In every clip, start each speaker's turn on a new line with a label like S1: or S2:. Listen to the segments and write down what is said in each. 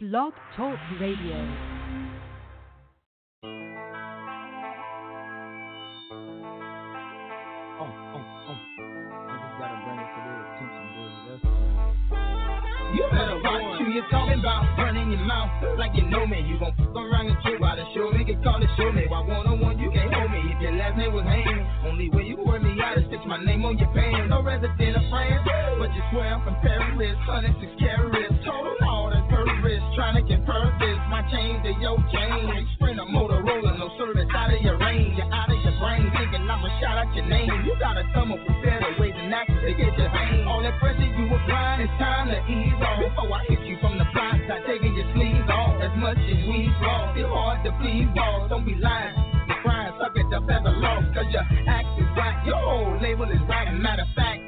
S1: Blog Talk Radio.
S2: Oh, oh, oh. I just gotta bring it to their attention, baby. That's
S3: You better watch who you talking about, running your mouth like you know me. You gon' fuck around and trip out of show me, get called to show me. Why one on one you can't hold me? If your last name was Haynes, only way you work me out is fix my name on your pants. No resident of France, but you swear I'm from Paris. 106 carats, Trying to convert this, my chain to your chain. Sprint a Motorola, no service out of your range. You're out of your brain, thinking I'ma shout out your name. You gotta come up with better ways and actions to get your fame. All that pressure you apply, it's time to ease off. Before I hit you from the blind side, taking your sleeves off. As much as we lost, it's hard to please boss. Don't be lying. The crying, suck it up as a loss. Cause your act is whack. Your whole label is whack. Matter of fact,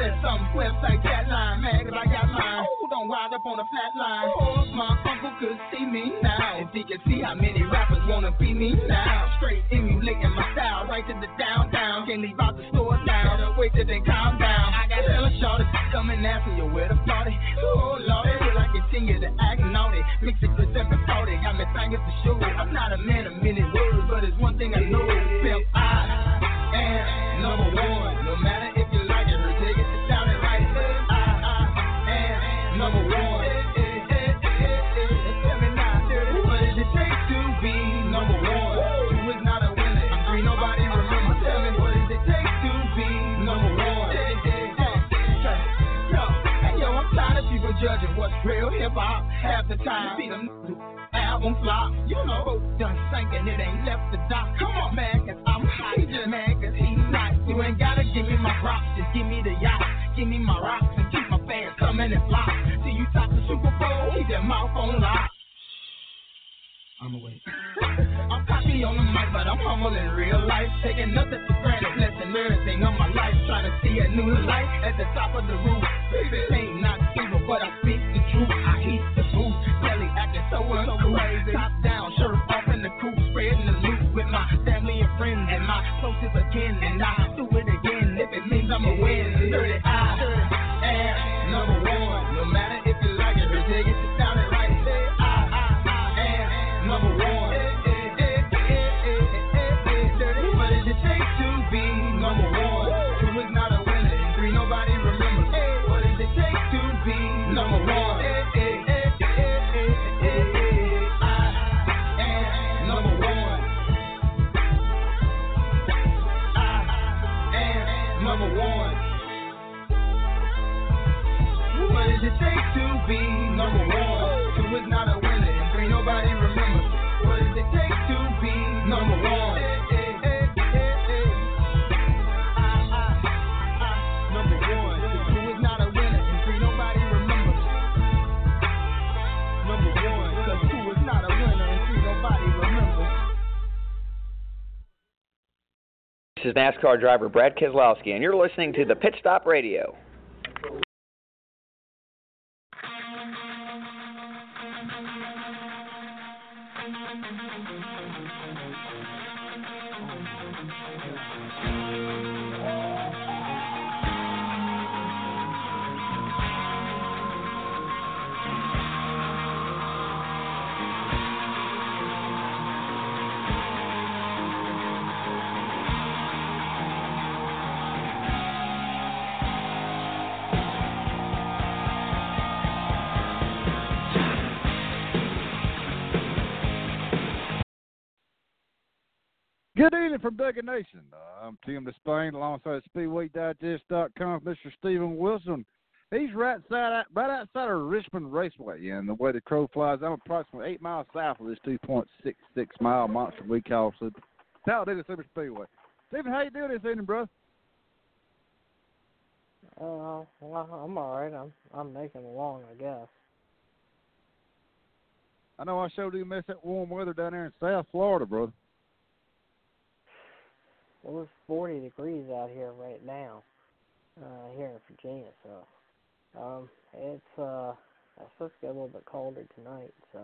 S3: internet access, some website chat line, man, 'cause I got mine. Oh, don't wind up on a flat line. Oh, my uncle could see me now. If he could see how many rappers wanna be me now. Straight emulating my style, right to the downtown. Can't leave out the store now. Gotta wait till they calm down. I got hella shorty coming after you with a party. Oh, Lord, will I continue to act naughty? Mix it with seven forty. Got me thinking for sure. I'm not a man of many words, judging what's real hip hop. Half the time, see them album flop. You know, both done sank it ain't left the dock. Come on, man, cause I'm hot. He just mad cause he's not. You ain't gotta give me my props, just give me the yacht. Give me my rocks and keep my fans coming and fly. See you top the Super Bowl, keep your mouth on lock. I'm away. I'm cocky on the mic, but I'm humble in real life. Taking nothing for granted, blessing everything on my life. Trying to see a new light at the top of the roof. Baby, ain't not but I speak the truth. I eat the booth, belly acting so uncool. Top is
S4: NASCAR driver Brad Keselowski, and you're listening to the Pit Stop Radio.
S5: From Duggan Nation. Uh, I'm Tim Disspain alongside SpeedwayDigest.com, Mr. Steven Wilson. He's right side, right outside of Richmond Raceway, and the way the crow flies, I'm approximately eight miles south of this 2.66 mile monster we call Super, Talladega Super Speedway. Steven, how you doing this evening, bro?
S6: Uh, well, I'm all right. I'm I'm making along, I guess.
S5: I know I showed you miss that warm weather down there in South Florida, brother.
S6: Well, it's 40 degrees out here right now, uh, here in Virginia. So, um, it's uh, it's supposed to get a little bit colder tonight. So.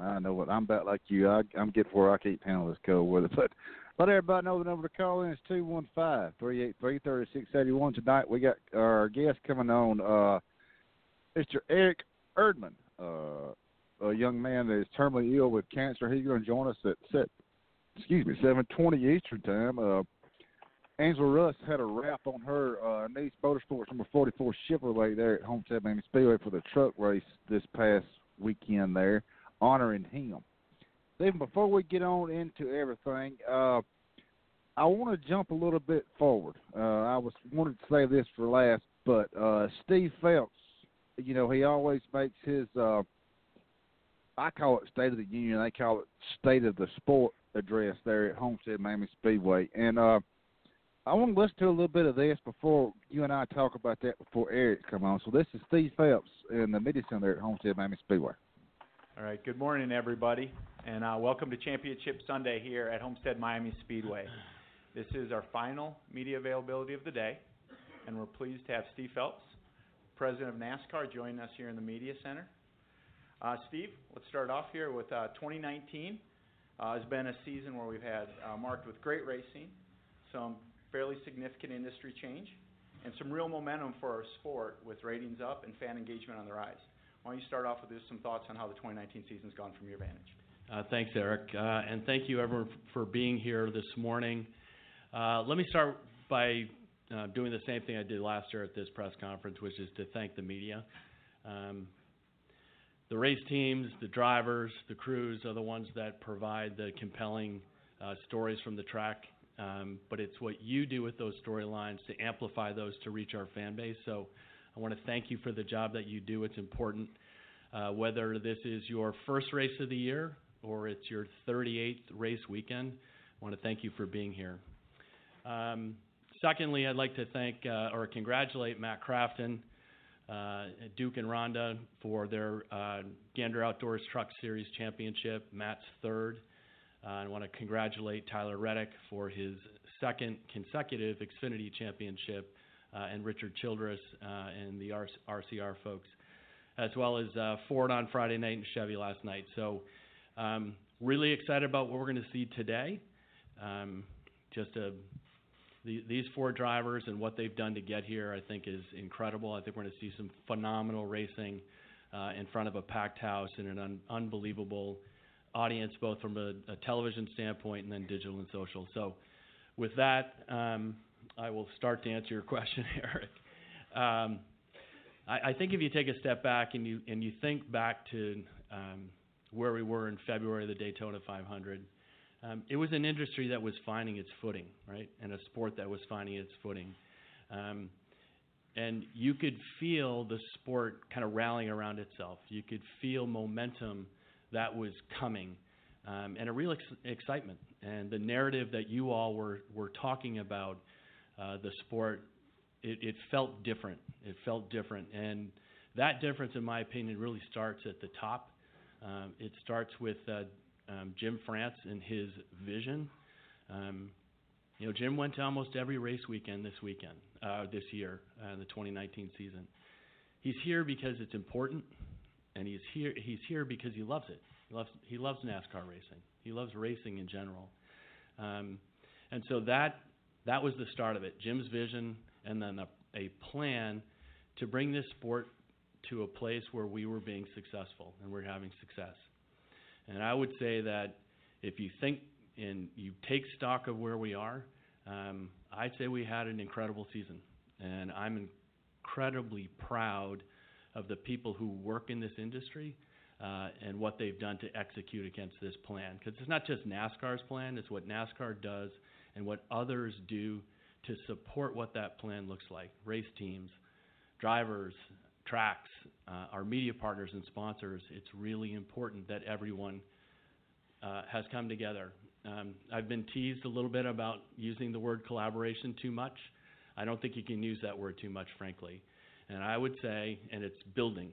S5: I know what I'm about like you. I, I'm getting where I can't handle this cold weather, but let everybody know the number to call in is two one five three eight three thirty six eighty one. Tonight we got our guest coming on, uh, Mr. Eric Erdman, uh, a young man that is terminally ill with cancer. He's going to join us at set, excuse me, seven twenty Eastern time. Uh, Angela Ruch had a wrap on her uh, Niece Motorsports number forty four Chevrolet there at Homestead Miami Speedway for the truck race this past weekend there, honoring him. Even before we get on into everything, uh, I want to jump a little bit forward. Uh, I was wanted to say this for last, but uh, Steve Phelps, you know, he always makes his. Uh, I call it State of the Union. They call it State of the Sport address there at Homestead Miami Speedway, and uh, I want to listen to a little bit of this before you and I talk about that before Eric come on. So this is Steve Phelps in the Media Center at Homestead Miami Speedway.
S7: All right, good morning, everybody, and uh, welcome to Championship Sunday here at Homestead Miami Speedway. This is our final media availability of the day, and we're pleased to have Steve Phelps, president of NASCAR, joining us here in the Media Center. Uh, Steve, let's start off here with uh, 2019. Uh, has been a season where we've had uh, marked with great racing, some fairly significant industry change, and some real momentum for our sport with ratings up and fan engagement on the rise. Why don't you start off with just some thoughts on how the 2019 season's gone from your vantage?
S8: Uh, thanks, Eric, uh, and thank you everyone f- for being here this morning. Uh, let me start by uh, doing the same thing I did last year at this press conference, which is to thank the media. Um, the race teams, the drivers, the crews are the ones that provide the compelling uh, stories from the track. Um, but it's what you do with those storylines to amplify those to reach our fan base. So I want to thank you for the job that you do. It's important. Uh, whether this is your first race of the year or it's your 38th race weekend, I want to thank you for being here. Um, secondly, I'd like to thank uh, or congratulate Matt Crafton, Duke and Rhonda for their uh, Gander Outdoors Truck Series championship, Matt's third. Uh, I want to congratulate Tyler Reddick for his second consecutive Xfinity championship uh, and Richard Childress uh, and the RCR folks, as well as uh, Ford on Friday night and Chevy last night. So, um, really excited about what we're going to see today. Um, just a, the, these four drivers and what they've done to get here, I think, is incredible. I think we're going to see some phenomenal racing uh, in front of a packed house and an un- unbelievable audience, both from a, a, television standpoint and then digital and social. So, with that, um, I will start to answer your question, Eric. Um, I, I, think if you take a step back and you and you think back to um, where we were in February the Daytona 500, um, it was an industry that was finding its footing, right, and a sport that was finding its footing. Um, and you could feel the sport kind of rallying around itself. You could feel momentum that was coming, um, and a real ex- excitement. And the narrative that you all were were talking about uh, the sport, it, it felt different. It felt different, and that difference, in my opinion, really starts at the top. Um, it starts with uh, um, Jim France and his vision. Um, you know, Jim went to almost every race weekend this weekend, uh, this year, uh, the 2019 season. He's here because it's important, and he's here. He's here because he loves it. He loves. He loves NASCAR racing. He loves racing in general, um, and so that that was the start of it. Jim's vision, and then a, a plan to bring this sport to a place where we were being successful and we're having success. And I would say that if you think and you take stock of where we are, um, I'd say we had an incredible season. And I'm incredibly proud of the people who work in this industry uh, and what they've done to execute against this plan. Because it's not just NASCAR's plan, it's what NASCAR does and what others do to support what that plan looks like race teams, drivers, tracks, uh, our media partners and sponsors. It's really important that everyone uh, has come together. Um, I've been teased a little bit about using the word collaboration too much. I don't think you can use that word too much, frankly. And I would say, and it's building,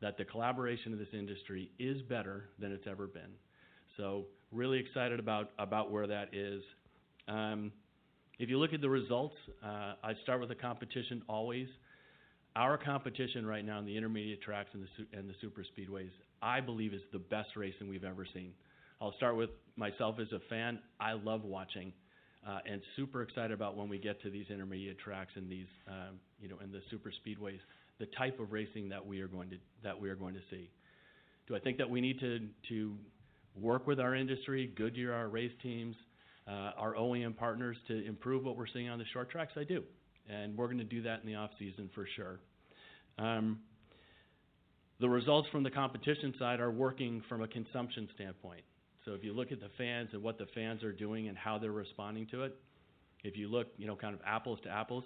S8: that the collaboration of this industry is better than it's ever been. So really excited about about where that is. Um, if you look at the results, uh, I start with the competition always. Our competition right now in the intermediate tracks and the and the super speedways, I believe, is the best racing we've ever seen. I'll start with myself as a fan. I love watching, uh, and super excited about when we get to these intermediate tracks and these, um, you know, and the super speedways, the type of racing that we are going to that we are going to see. Do I think that we need to to work with our industry, Goodyear, our race teams, uh, our OEM partners to improve what we're seeing on the short tracks? I do, and we're going to do that in the off season for sure. Um, the results from the competition side are working from a consumption standpoint. So if you look at the fans and what the fans are doing and how they're responding to it, if you look, you know, kind of apples to apples,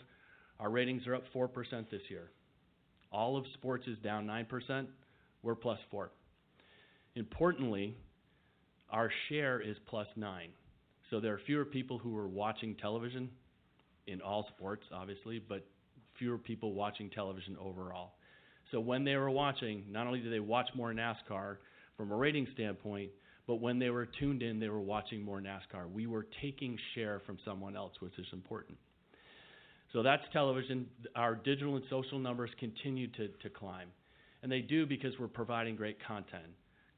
S8: our ratings are up 4% this year. All of sports is down 9%. We're plus 4. Importantly, our share is plus 9. So there are fewer people who are watching television in all sports, obviously, but fewer people watching television overall. So when they were watching, not only did they watch more NASCAR from a rating standpoint, but when they were tuned in, they were watching more NASCAR. We were taking share from someone else, which is important. So that's television. Our digital and social numbers continue to, to climb. And they do because we're providing great content.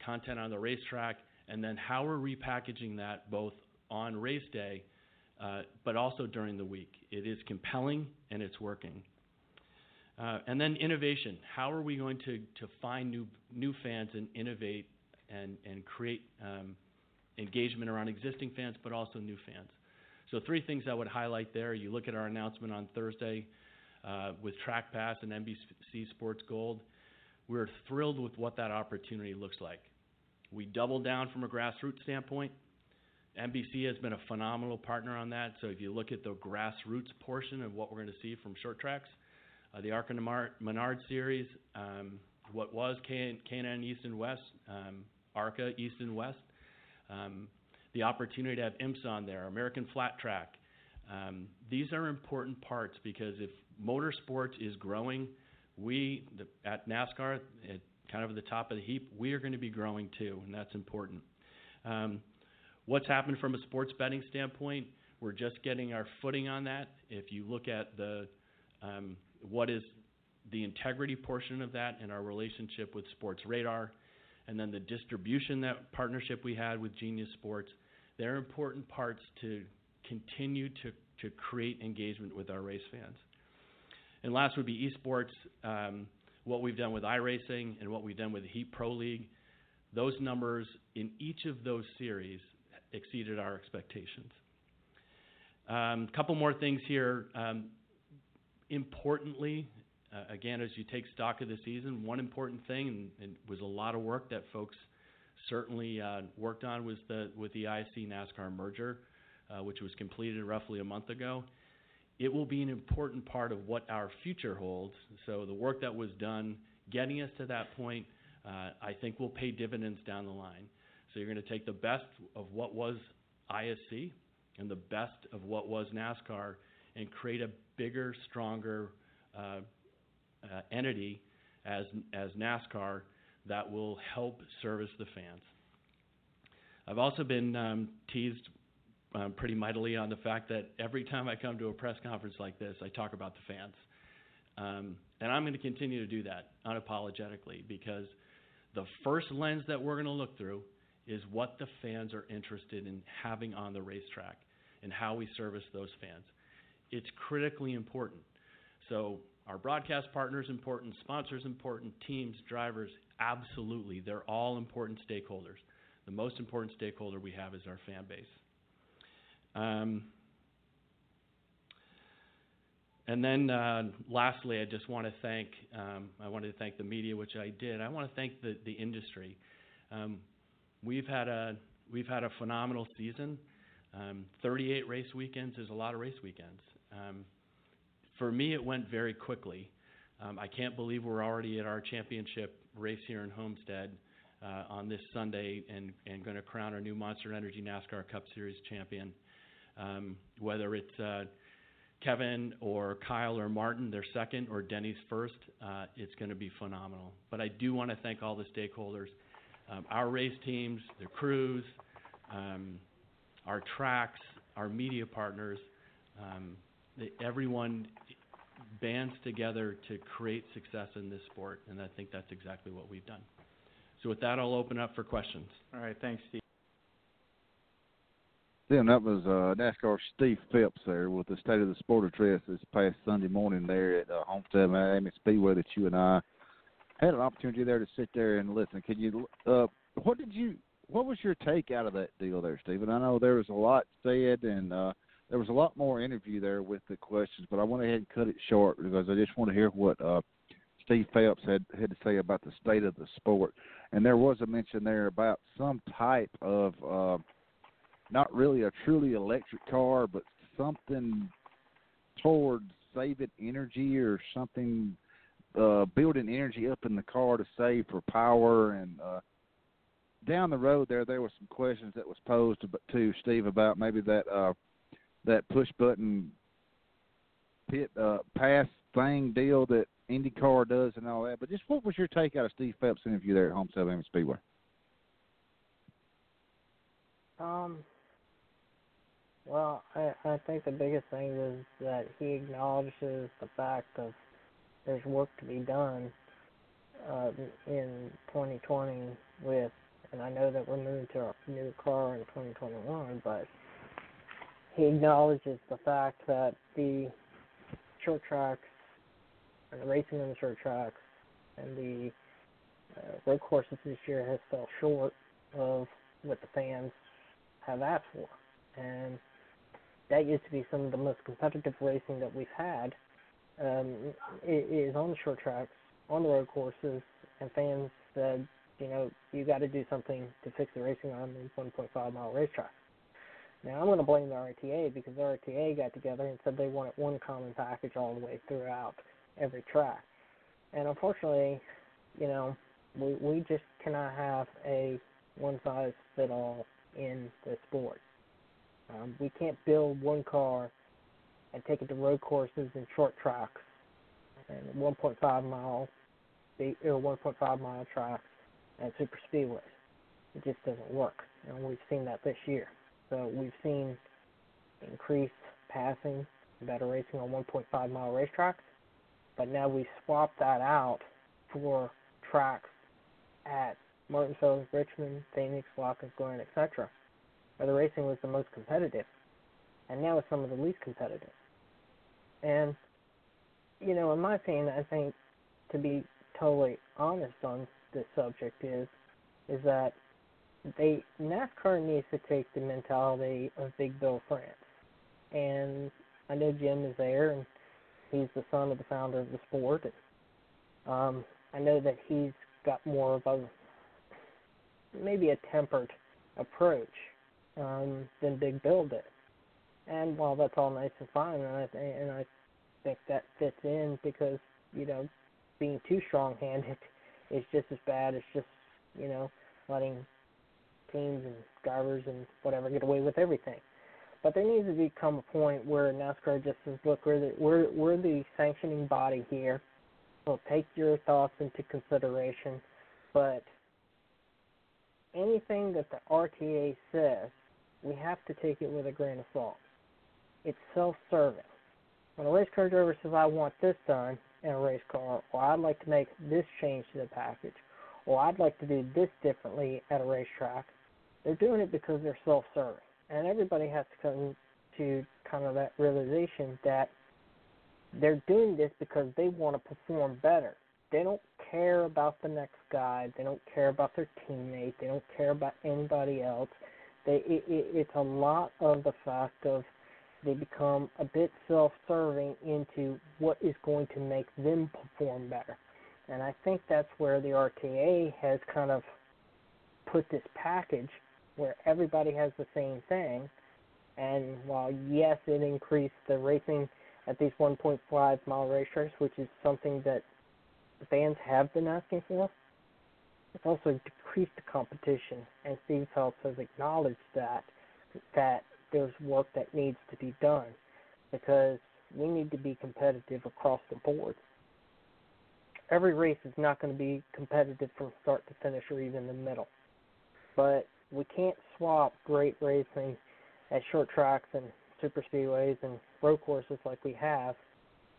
S8: Content on the racetrack, and then how we're repackaging that both on race day, uh, but also during the week. It is compelling and it's working. Uh, and then innovation. How are we going to, to find new, new fans and innovate and, and create um, engagement around existing fans, but also new fans? So, three things I would highlight there. You look at our announcement on Thursday uh, with Track Pass and NBC Sports Gold. We're thrilled with what that opportunity looks like. We doubled down from a grassroots standpoint. NBC has been a phenomenal partner on that. So if you look at the grassroots portion of what we're going to see from short tracks, uh, the ARCA Menard series, um, what was K&N East and West, um, ARCA East and West, um, the opportunity to have IMSA on there, American Flat Track. Um, these are important parts because if motorsports is growing, we the, at NASCAR, at kind of at the top of the heap, we are going to be growing too, and that's important. Um, what's happened from a sports betting standpoint? We're just getting our footing on that. If you look at the um, what is the integrity portion of that and our relationship with Sportradar, and then the distribution that partnership we had with Genius Sports, they're important parts to continue to, to create engagement with our race fans. And last would be esports, um, what we've done with iRacing and what we've done with the Heat Pro League. Those numbers in each of those series exceeded our expectations. A um, couple more things here. Um, importantly, uh, again, as you take stock of the season, one important thing, and, and was a lot of work that folks certainly uh, worked on, was the with the ISC NASCAR merger, uh, which was completed roughly a month ago. It will be an important part of what our future holds. So the work that was done, getting us to that point, uh, I think will pay dividends down the line. So you're going to take the best of what was ISC and the best of what was NASCAR and create a bigger, stronger uh, uh, entity as, as NASCAR that will help service the fans. I've also been um, teased um, pretty mightily on the fact that every time I come to a press conference like this, I talk about the fans. Um, and I'm going to continue to do that unapologetically because the first lens that we're going to look through is what the fans are interested in having on the racetrack and how we service those fans. It's critically important. So our broadcast partners important, sponsors important, teams, drivers, absolutely. They're all important stakeholders. The most important stakeholder we have is our fan base. Um, and then uh, lastly, I just want to thank um, I wanted to thank the media, which I did. I want to thank the, the industry. Um, we've had a we've had a phenomenal season. Um, 38 race weekends is a lot of race weekends. Um, for me, it went very quickly. Um, I can't believe we're already at our championship race here in Homestead. uh, on this Sunday and, and going to crown our new Monster Energy NASCAR Cup Series champion. Um, whether it's uh, Kevin or Kyle or Martin, they're second, or Denny's first, uh, it's going to be phenomenal. But I do want to thank all the stakeholders, um, our race teams, the crews, um, our tracks, our media partners. Um, the, everyone bands together to create success in this sport, and I think that's exactly what we've done. So with that, I'll open up for questions.
S7: All right, thanks, Steve.
S5: Tim, that was uh, NASCAR Steve Phelps there with the State of the Sport address this past Sunday morning there at uh, Homestead Miami Speedway that you and I had an opportunity there to sit there and listen. Can you, uh, what did you, what was your take out of that deal there, Steven? I know there was a lot said and uh, there was a lot more interview there with the questions, but I went ahead and cut it short because I just want to hear what uh, Steve Phelps had had to say about the state of the sport. And there was a mention there about some type of uh, not really a truly electric car, but something towards saving energy or something uh building energy up in the car to save for power and uh down the road there there were some questions that was posed to, to Steve about maybe that uh that push button pit uh pass thing deal that IndyCar does and all that. But just what was your take out of Steve Phelps' interview there at Homestead Miami Speedway?
S6: Um, well, I, I think the biggest thing is that he acknowledges the fact of there's work to be done uh, in 2020 with, and I know that we're moving to a new car in 2021, but he acknowledges the fact that the short tracks and the racing in the short tracks and the uh, road courses this year has fell short of what the fans have asked for. And that used to be some of the most competitive racing that we've had. Um, is on the short tracks, on the road courses, and fans said, you know, you got to do something to fix the racing on these 1.5 mile racetracks. Now I'm going to blame the RTA because the RTA got together and said they wanted one common package all the way throughout every track. And unfortunately, you know, we we just cannot have a one size fit all in the sport. Um, we can't build one car and take it to road courses and short tracks and 1.5 mile or 1.5 mile tracks and super speedways. It just doesn't work, and we've seen that this year. So we've seen increased passing, better racing on 1.5 mile racetracks, but now we swap that out for tracks at Martinsville, Richmond, Phoenix, Watkins Glen, etc., where the racing was the most competitive, and now it's some of the least competitive. And you know, in my opinion, I think to be totally honest on this subject is is that they NASCAR needs to take the mentality of Big Bill France, and I know Jim is there, and He's the son of the founder of the sport. And, um, I know that he's got more of a maybe a tempered approach um, than Big Bill did. And while that's all nice and fine, and I th- and I think that fits in because you know being too strong-handed is just as bad as just you know letting teams and drivers and whatever get away with everything. But there needs to become a point where NASCAR just says, look, we're the, we're, we're the sanctioning body here. We'll take your thoughts into consideration, but anything that the RTA says, we have to take it with a grain of salt. It's self-serving. When a race car driver says, I want this done in a race car, or I'd like to make this change to the package, or I'd like to do this differently at a racetrack, they're doing it because they're self-serving and everybody has to come to kind of that realization that they're doing this because they want to perform better. They don't care about the next guy. They don't care about their teammate. They don't care about anybody else. They it, it, it's a lot of the fact of they become a bit self-serving into what is going to make them perform better. And I think that's where the RTA has kind of put this package where everybody has the same thing. And while yes, it increased the racing at these 1.5 mile racetracks, which is something that fans have been asking for, it's also decreased the competition. And Steve Phelps has acknowledged that that there's work that needs to be done because we need to be competitive across the board. Every race is not going to be competitive from start to finish or even the middle. But we can't swap great racing at short tracks and super speedways and road courses like we have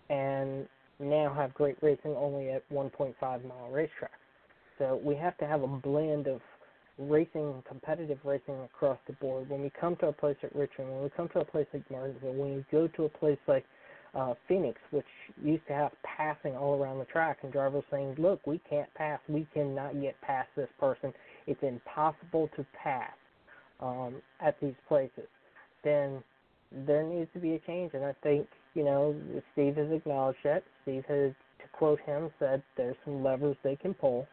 S6: and now have great racing only at 1.5 mile racetracks. So we have to have a blend of racing, competitive racing across the board. When we come to a place like Richmond, when we come to a place like Martinsville, when we go to a place like uh, Phoenix, which used to have passing all around the track, and drivers saying, "Look, we can't pass. We cannot get past this person. It's impossible to pass um, at these places." Then there needs to be a change, and I think you know Steve has acknowledged that. Steve has, to quote him, said there's some levers they can pull,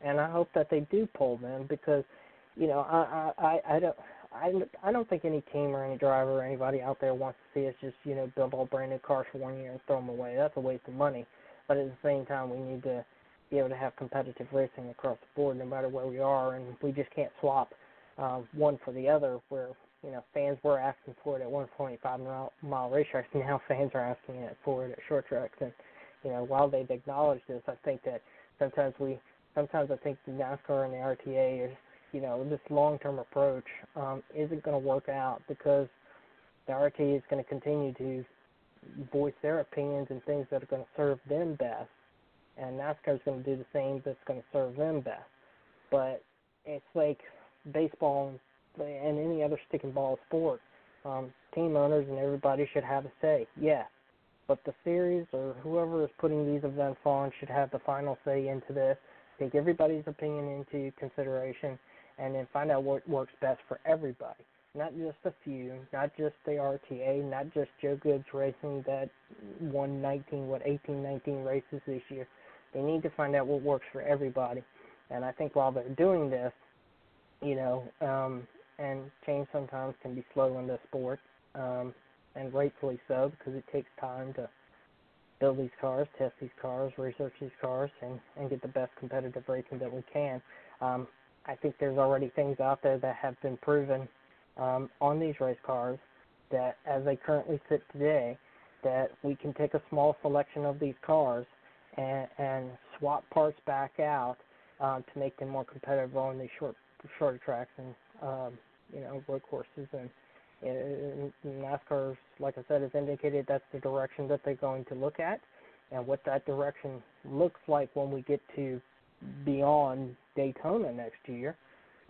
S6: and I hope that they do pull them because you know I I I, don't. I, I don't think any team or any driver or anybody out there wants to see us just you know build all brand new cars for one year and throw them away. That's a waste of money. But at the same time, we need to be able to have competitive racing across the board, no matter where we are, and we just can't swap um, one for the other. Where you know fans were asking for it at 1.5 mile, mile racetracks, now fans are asking it for it at short tracks. And you know while they've acknowledged this, I think that sometimes we sometimes I think the NASCAR and the RTA is you know, this long-term approach um, isn't going to work out because the RT is going to continue to voice their opinions and things that are going to serve them best, and NASCAR is going to do the same that's going to serve them best. But it's like baseball and any other stick and ball sport. Um, team owners and everybody should have a say, yes. But the series or whoever is putting these events on should have the final say into this. Take everybody's opinion into consideration and then find out what works best for everybody. Not just a few, not just the RTA, not just Joe Gibbs Racing that won 19, what, 18, 19 races this year. They need to find out what works for everybody. And I think while they're doing this, you know, um, and change sometimes can be slow in the sport, um, and rightfully so because it takes time to build these cars, test these cars, research these cars, and, and get the best competitive racing that we can. Um, I think there's already things out there that have been proven um, on these race cars that, as they currently sit today, that we can take a small selection of these cars and, and swap parts back out um, to make them more competitive on these short shorter tracks and um, you know road courses and, NASCAR, like I said, has indicated that's the direction that they're going to look at, and what that direction looks like when we get to beyond Daytona next year.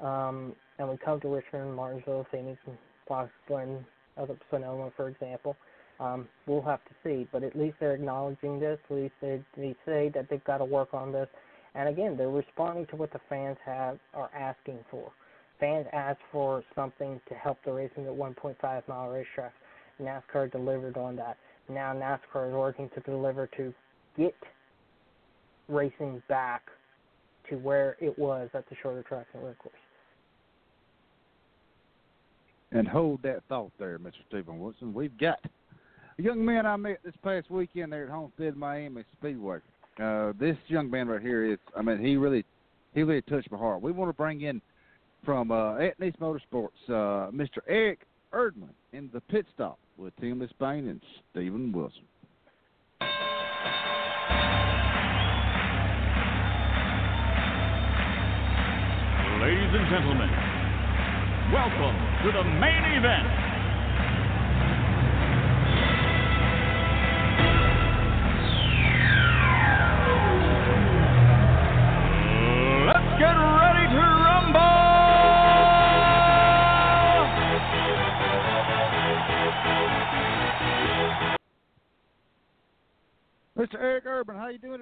S6: Um, and we come to Richmond, Martinsville, Phoenix, and Fox Glen, other Sonoma, for example. Um, we'll have to see, but at least they're acknowledging this. At least they, they say that they've got to work on this. And again, they're responding to what the fans have are asking for. Fans asked for something to help the racing at 1.5 mile racetrack. NASCAR delivered on that. Now NASCAR is working to deliver to get racing back to where it was at the shorter track and road course.
S5: And hold that thought there, Mr. Steven Wilson. We've got a young man I met this past weekend there at Homestead Miami Speedway. Uh, this young man right here is, I mean, he really, he really touched my heart. We want to bring in from uh, Etnies Motorsports, uh, Mr. Eric Erdman in the pit stop with Tim Spain and Steven Wilson.
S9: Ladies and gentlemen, welcome to the main event.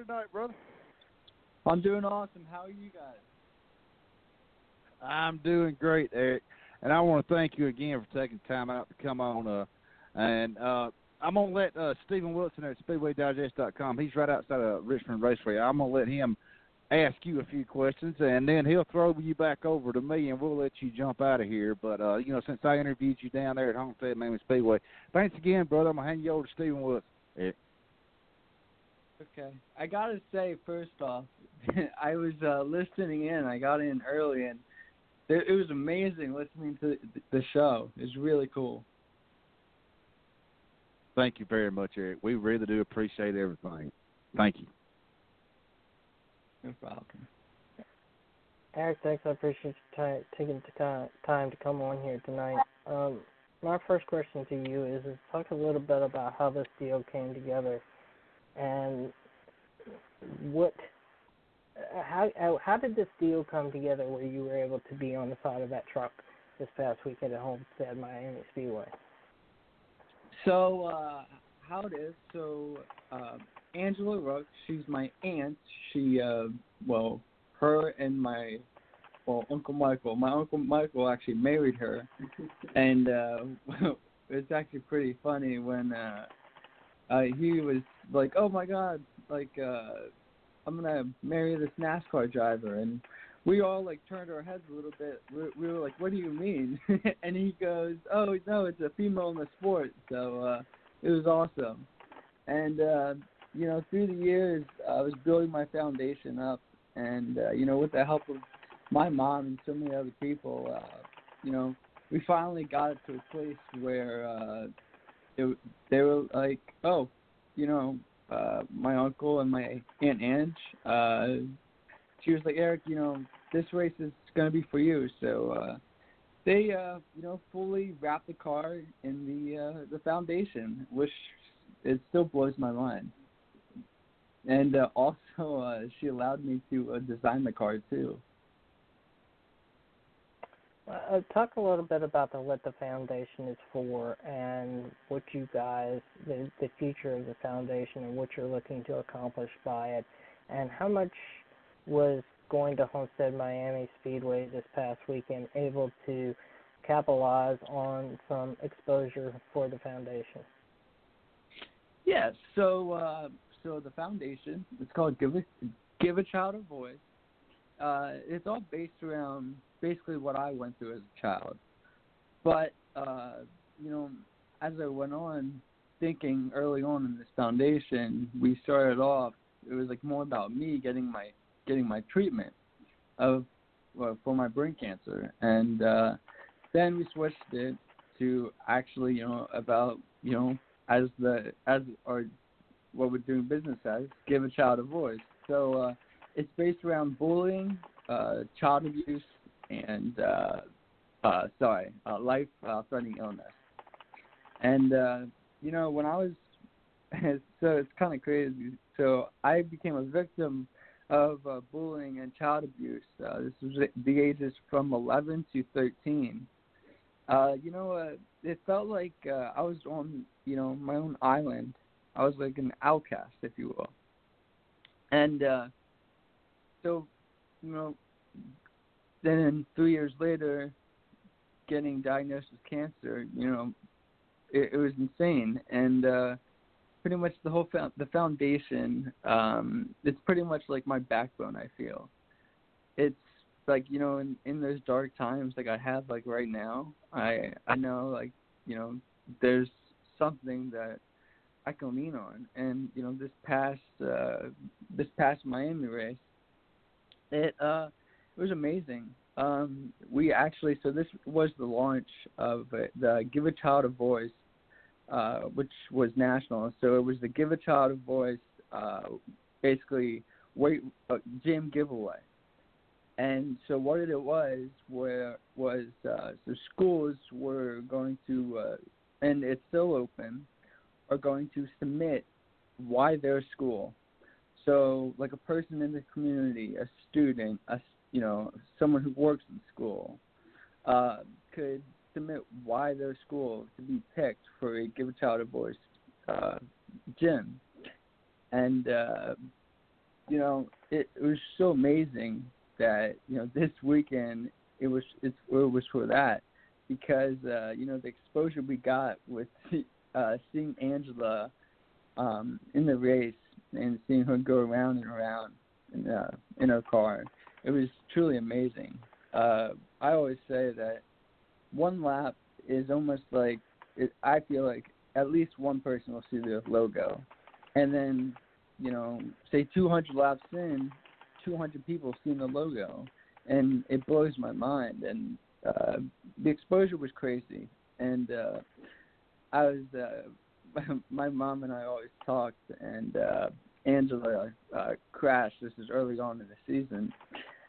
S5: Tonight, brother?
S2: I'm doing awesome. How are you guys?
S5: I'm doing great, Eric, and I want to thank you again for taking time out to come on. Uh, and uh, I'm gonna let uh, Steven Wilson at SpeedwayDigest.com. He's right outside of Richmond Raceway. I'm gonna let him ask you a few questions, and then he'll throw you back over to me, and we'll let you jump out of here. But uh, you know, since I interviewed you down there at Homestead Miami Speedway, thanks again, brother. I'm gonna hand you over to Steven Wilson. Eric.
S2: Okay. I gotta say, first off,
S10: I was uh, listening in. I got in early, and it, it was amazing listening to the, the show. It was really cool.
S5: Thank you very much, Eric. We really do appreciate everything. Thank you.
S10: No problem.
S6: Eric, thanks. I appreciate you ti taking the time time to come on here tonight. Um, my first question to you is, is talk a little bit about how this deal came together, and what, how how- did this deal come together where you were able to be on the side of that truck this past weekend at Homestead Miami Speedway?
S10: So uh, how it is? So uh, Angela Ruch, she's my aunt. She uh, well, her and my well Uncle Michael. My Uncle Michael actually married her, and uh, it's actually pretty funny when uh, uh, he was like, "Oh my God, like uh, I'm gonna marry this NASCAR driver," and we all like turned our heads a little bit. We, we were like, "What do you mean?" and he goes, "Oh no, it's a female in the sport." So uh, it was awesome, and uh, you know, through the years, I was building my foundation up, and uh, you know, with the help of my mom and so many other people, uh, you know, we finally got it to a place where uh, it, they were like, "Oh, you know, uh, my uncle and my aunt Ange." Uh, she was like, Eric, you know, this race is going to be for you. So uh, they, uh, you know, fully wrapped the car in the uh, the foundation, which it still blows my mind. And uh, also, uh, she allowed me to uh, design the car too.
S6: Uh, talk a little bit about the, what the foundation is for and what you guys, the, the future of the foundation and what you're looking to accomplish by it, and how much was going to Homestead Miami Speedway this past weekend able to capitalize on some exposure for the foundation?
S10: Yeah. So, uh, so the foundation, it's called Give a Give a Child a Voice. Uh, it's all based around basically what I went through as a child. But uh, you know, as I went on thinking early on in this foundation, we started off. It was like more about me getting my getting my treatment of well, for my brain cancer, and uh, then we switched it to actually, you know, about you know as the as our what we're doing business as, give a child a voice. So uh, it's based around bullying, uh, child abuse, and uh, uh, sorry, uh, life-threatening illness. And uh, you know, when I was so it's kind of crazy. So I became a victim of uh, bullying and child abuse. Uh, this was the ages from 11 to 13. Uh, you know, uh, it felt like uh, I was on, you know, my own island. I was like an outcast, if you will. And uh, so, you know, then three years later, getting diagnosed with cancer, you know, it, it was insane. And uh, pretty much the whole fo- the foundation, um, it's pretty much like my backbone. I feel it's like you know, in in those dark times like I have like right now, I I know like you know, there's something that I can lean on. And you know, this past uh, this past Miami race, it uh, it was amazing. Um, we actually so this was the launch of the Give a Child a Voice, uh, which was national. So it was the Give a Child a Voice, uh, basically wait uh, gym giveaway. And so what it was where was uh, so schools were going to uh, and it's still open are going to submit why their school. So, like a person in the community, a student, a you know, someone who works in school, uh, could submit why their school to be picked for a Give a Child a Voice uh, gym, and uh, you know, it, it was so amazing that you know this weekend it was it's, it was for that because uh, you know the exposure we got with uh, seeing Angela um, in the race and seeing her go around and around in, uh, in her car, it was truly amazing. Uh, I always say that one lap is almost like it, I feel like at least one person will see the logo, and then you know say 200 laps in, 200 people seeing the logo, and it blows my mind. And uh, the exposure was crazy, and uh, I was. Uh, my mom and I always talked, and uh, Angela uh, crashed. This is early on in the season,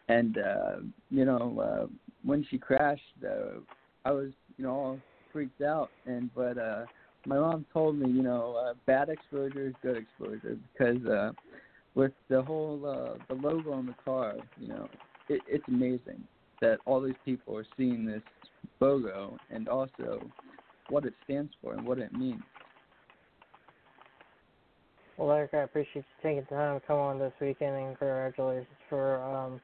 S10: and uh, you know uh, when she crashed, uh, I was you know all freaked out. And but uh, my mom told me, you know, uh, bad exposure is good exposure because uh, with the whole uh, the logo on the car, you know, it, it's amazing that all these people are seeing this logo and also what it stands for and what it means.
S6: Well, Eric, I appreciate you taking the time to come on this weekend, and congratulations for um,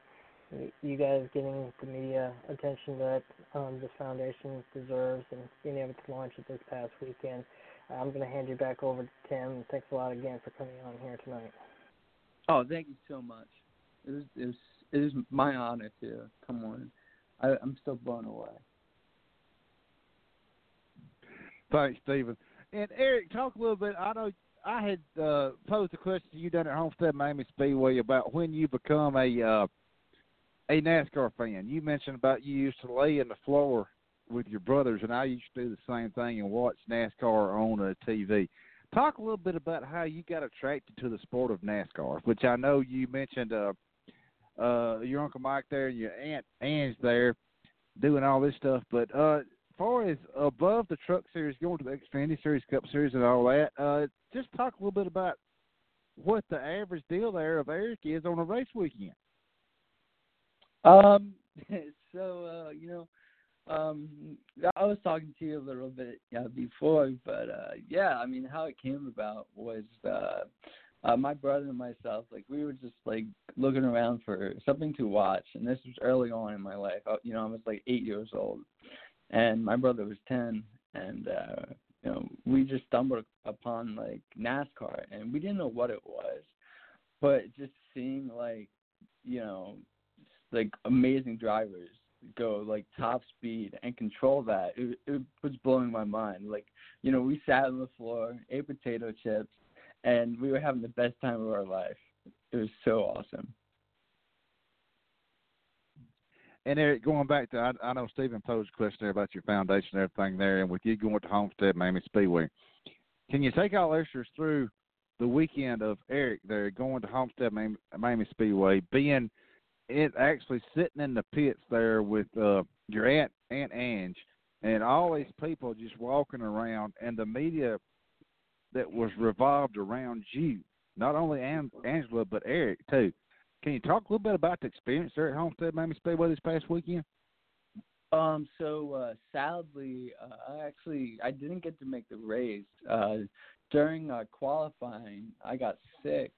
S6: you guys getting the media attention that um, this foundation deserves and being able to launch it this past weekend. I'm going to hand you back over to Tim. Thanks a lot again for coming on here tonight.
S10: Oh, thank you so much. It was it was it was my honor to come on. I, I'm still blown away.
S5: Thanks, Steven. And Eric, talk a little bit. I know I had uh, posed a question to you down at Homestead Miami Speedway about when you become a uh, a NASCAR fan. You mentioned about you used to lay in the floor with your brothers, and I used to do the same thing and watch NASCAR on a TV. Talk a little bit about how you got attracted to the sport of NASCAR, which I know you mentioned. Uh, uh, your uncle Mike there and your aunt Ange there doing all this stuff, but uh, far as above the Truck Series, going to the Xfinity Series, Cup Series, and all that, uh, just talk a little bit about what the average deal there of Eric is on a race weekend.
S10: Um, so uh, you know, um, I was talking to you a little bit uh, before, but uh, yeah, I mean, how it came about was uh, uh, my brother and myself, like we were just like looking around for something to watch, and this was early on in my life. I, you know, I was like eight years old, and my brother was ten, and uh, you know, we just stumbled upon like NASCAR, and we didn't know what it was, but just seeing like, you know, like amazing drivers go like top speed and control that. It, it was blowing my mind. Like you know we sat on the floor ate potato chips and we were having the best time of our life. It was so awesome.
S5: And Eric, going back to, I, I know Steven posed a question there about your foundation and everything there, and with you going to Homestead Miami Speedway, can you take our listeners through the weekend of Eric there going to Homestead Miami, Miami Speedway, being – it actually sitting in the pits there with uh your aunt Aunt Ange and all these people just walking around and the media that was revolved around you. Not only An- Angela but Eric too. Can you talk a little bit about the experience there at Homestead Miami Speedway this past weekend?
S10: Um, so uh, sadly, uh, I actually I didn't get to make the race. Uh, during uh, qualifying, I got sick,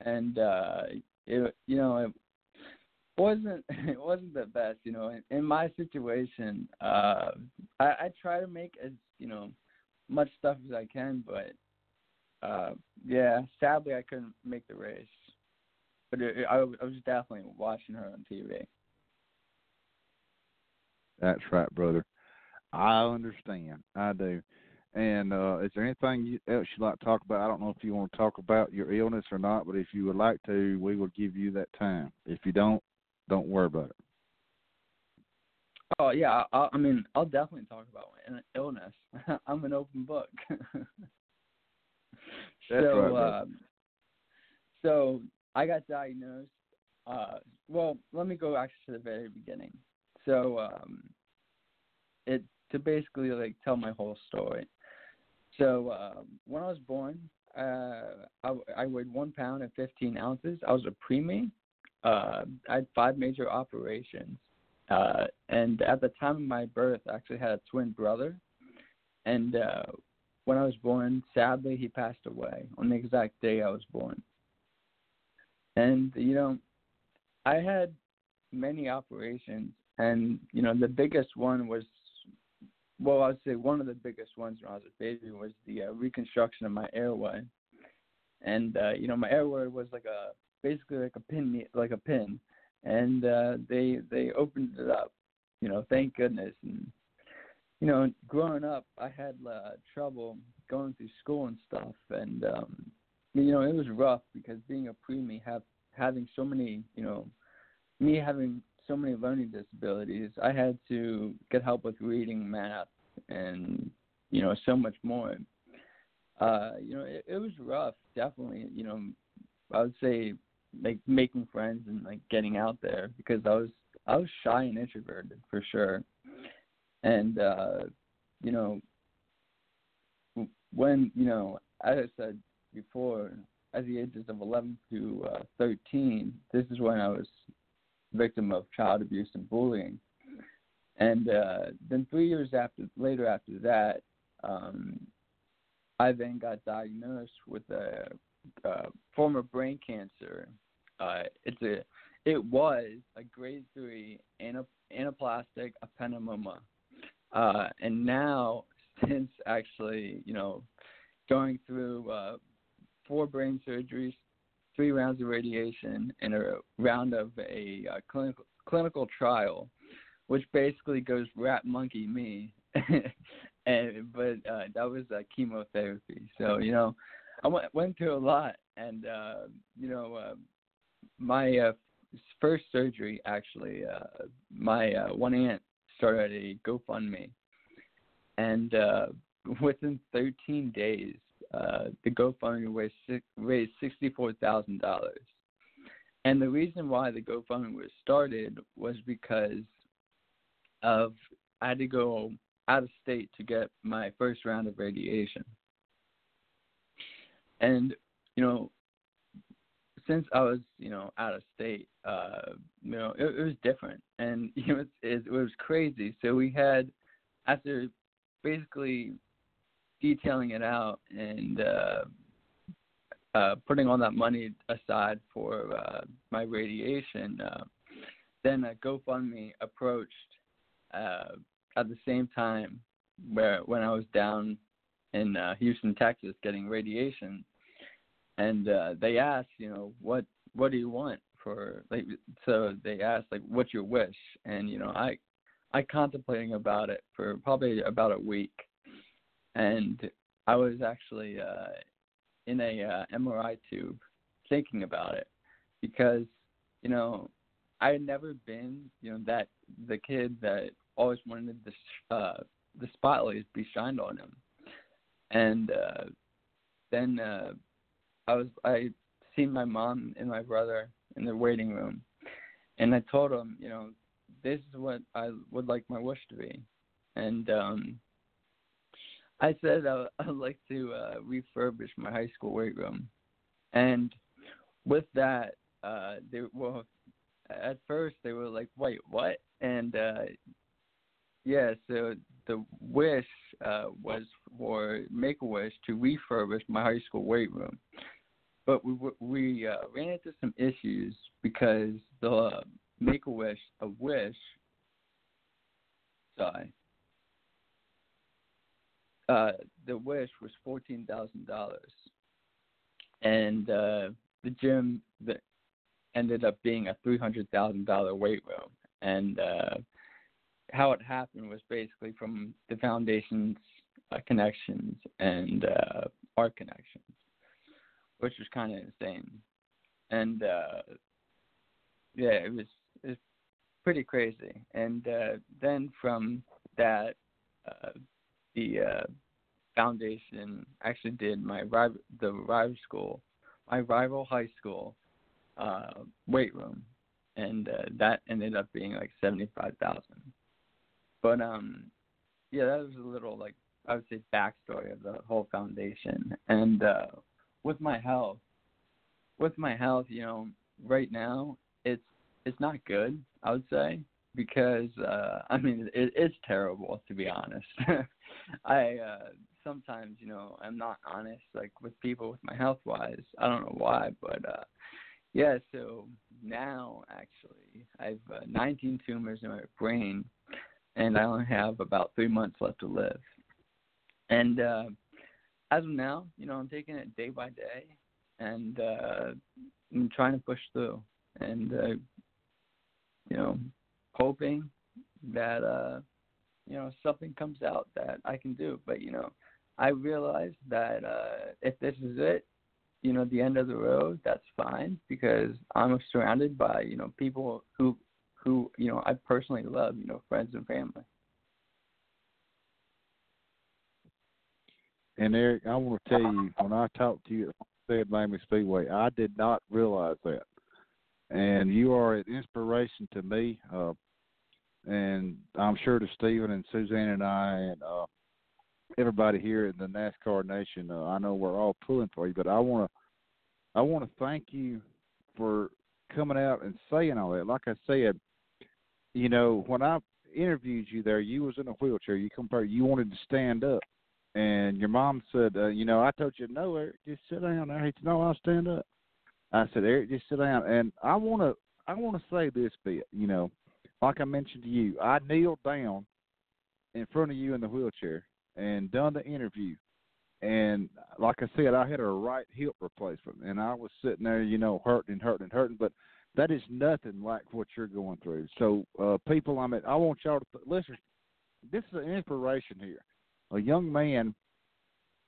S10: and uh, it you know it, wasn't it wasn't the best, you know. In, in my situation, uh, I, I try to make as you know much stuff as I can, but uh, yeah, sadly I couldn't make the race. But it, it, I, I was definitely watching her on TV.
S5: That's right, brother. I understand. I do. And uh, is there anything else you'd like to talk about? I don't know if you want to talk about your illness or not, but if you would like to, we will give you that time. If you don't, don't worry about it.
S10: Oh yeah, I, I mean, I'll definitely talk about my illness. I'm an open book.
S5: That's
S10: so,
S5: right,
S10: um, so I got diagnosed. Uh, well, let me go actually to the very beginning. So, um, it to basically like tell my whole story. So, um, when I was born, uh, I, I weighed one pound and 15 ounces. I was a preemie, uh, I had five major operations. Uh, and at the time of my birth, I actually had a twin brother. And uh, when I was born, sadly, he passed away on the exact day I was born. And, you know, I had many operations. And, you know, the biggest one was, well, I would say one of the biggest ones when I was a baby was the uh, reconstruction of my airway. And, uh, you know, my airway was like a basically like a pin like a pin and uh they they opened it up you know thank goodness and you know growing up i had uh trouble going through school and stuff and um you know it was rough because being a preemie have having so many, you know, me having so many learning disabilities, I had to get help with reading, math, and you know, so much more. Uh, you know, it, it was rough, definitely. You know, I would say like making friends and like getting out there because I was I was shy and introverted for sure. And uh, you know, when you know, as I said before, at the ages of 11 to uh, 13, this is when I was victim of child abuse and bullying. And uh, then three years after, later after that, um, I then got diagnosed with a, a form of brain cancer. Uh, it's a, it was a grade three anaplastic ependymoma, uh, and now since actually, you know, going through uh, four brain surgeries, three rounds of radiation, and a round of a uh, clinical clinical trial, which basically goes rat monkey me, and but uh, that was uh, chemotherapy. So you know, I went went through a lot, and uh, you know, uh, my uh, first surgery actually, uh, my uh, one aunt started a GoFundMe, and uh, within 13 days, uh, the GoFundMe raised, raised $64,000. And the reason why the GoFundMe was started was because of I had to go out of state to get my first round of radiation. And, you know, since I was, you know, out of state, uh, you know, it, it was different. And, you know, it, it, was crazy. So we had, after basically detailing it out and uh, uh, putting all that money aside for uh, my radiation, uh, then a GoFundMe approached uh, at the same time where when I was down in uh, Houston, Texas, getting radiation, and uh, they asked, you know, what what do you want for like? So they asked like, what's your wish? And you know, I I contemplating about it for probably about a week, and I was actually uh, in a uh, MRI tube thinking about it because you know I had never been you know that the kid that always wanted the uh, the spotlight to be shined on him, and uh, then uh, I was I seen my mom and my brother in the waiting room, and I told them you know this is what I would like my wish to be, and um, I said I would like to uh, refurbish my high school weight room, and with that, uh, they well, at first they were like, "Wait, what?" And uh, yeah, so the wish uh, was for Make a Wish to refurbish my high school weight room, but we we uh, ran into some issues because the Make a Wish, a wish, sorry, uh, the wish was fourteen thousand dollars, and uh, the gym that ended up being a three hundred thousand dollar weight room, and uh, how it happened was basically from the foundation's uh, connections and uh, our connections, which was kind of insane, and uh, yeah, it was it was pretty crazy, and uh, then from that. Uh, the uh, foundation actually did my rival, the rival school, my rival high school uh, weight room, and uh, that ended up being like seventy five thousand. But um, yeah, that was a little like I would say backstory of the whole foundation, and uh, with my health, with my health, you know, right now it's it's not good. I would say because uh I mean it, it's terrible to be honest. I uh sometimes, you know, I'm not honest like with people with my health wise. I don't know why, but uh yeah, so now actually I've uh, 19 tumors in my brain and I only have about 3 months left to live. And uh as of now, you know, I'm taking it day by day and uh I'm trying to push through and uh you know, hoping that uh you know something comes out that I can do. But you know, I realize that uh if this is it, you know the end of the road, that's fine because I'm surrounded by you know people who who you know I personally love, you know friends and family.
S5: And Eric, I want to tell you, when I talked to you at Said Miami Speedway, I did not realize that. And you are an inspiration to me, uh, and I'm sure to Steven and Suzanne and I and uh, everybody here in the NASCAR Nation. Uh, I know we're all pulling for you, but I want to, I want to thank you for coming out and saying all that. Like I said, you know, when I interviewed you there, you was in a wheelchair. You compared, you wanted to stand up, and your mom said, uh, you know, I told you no, Eric, just sit down said, no, I'll stand up. I said, Eric, just sit down. And I want to, I want to say this bit, you know, like I mentioned to you, I kneeled down in front of you in the wheelchair and done the interview. And like I said, I had a right hip replacement, and I was sitting there, you know, hurting and hurting and hurting. But that is nothing like what you're going through. So, uh, people, I'm at, I want y'all to listen. This is an inspiration here. A young man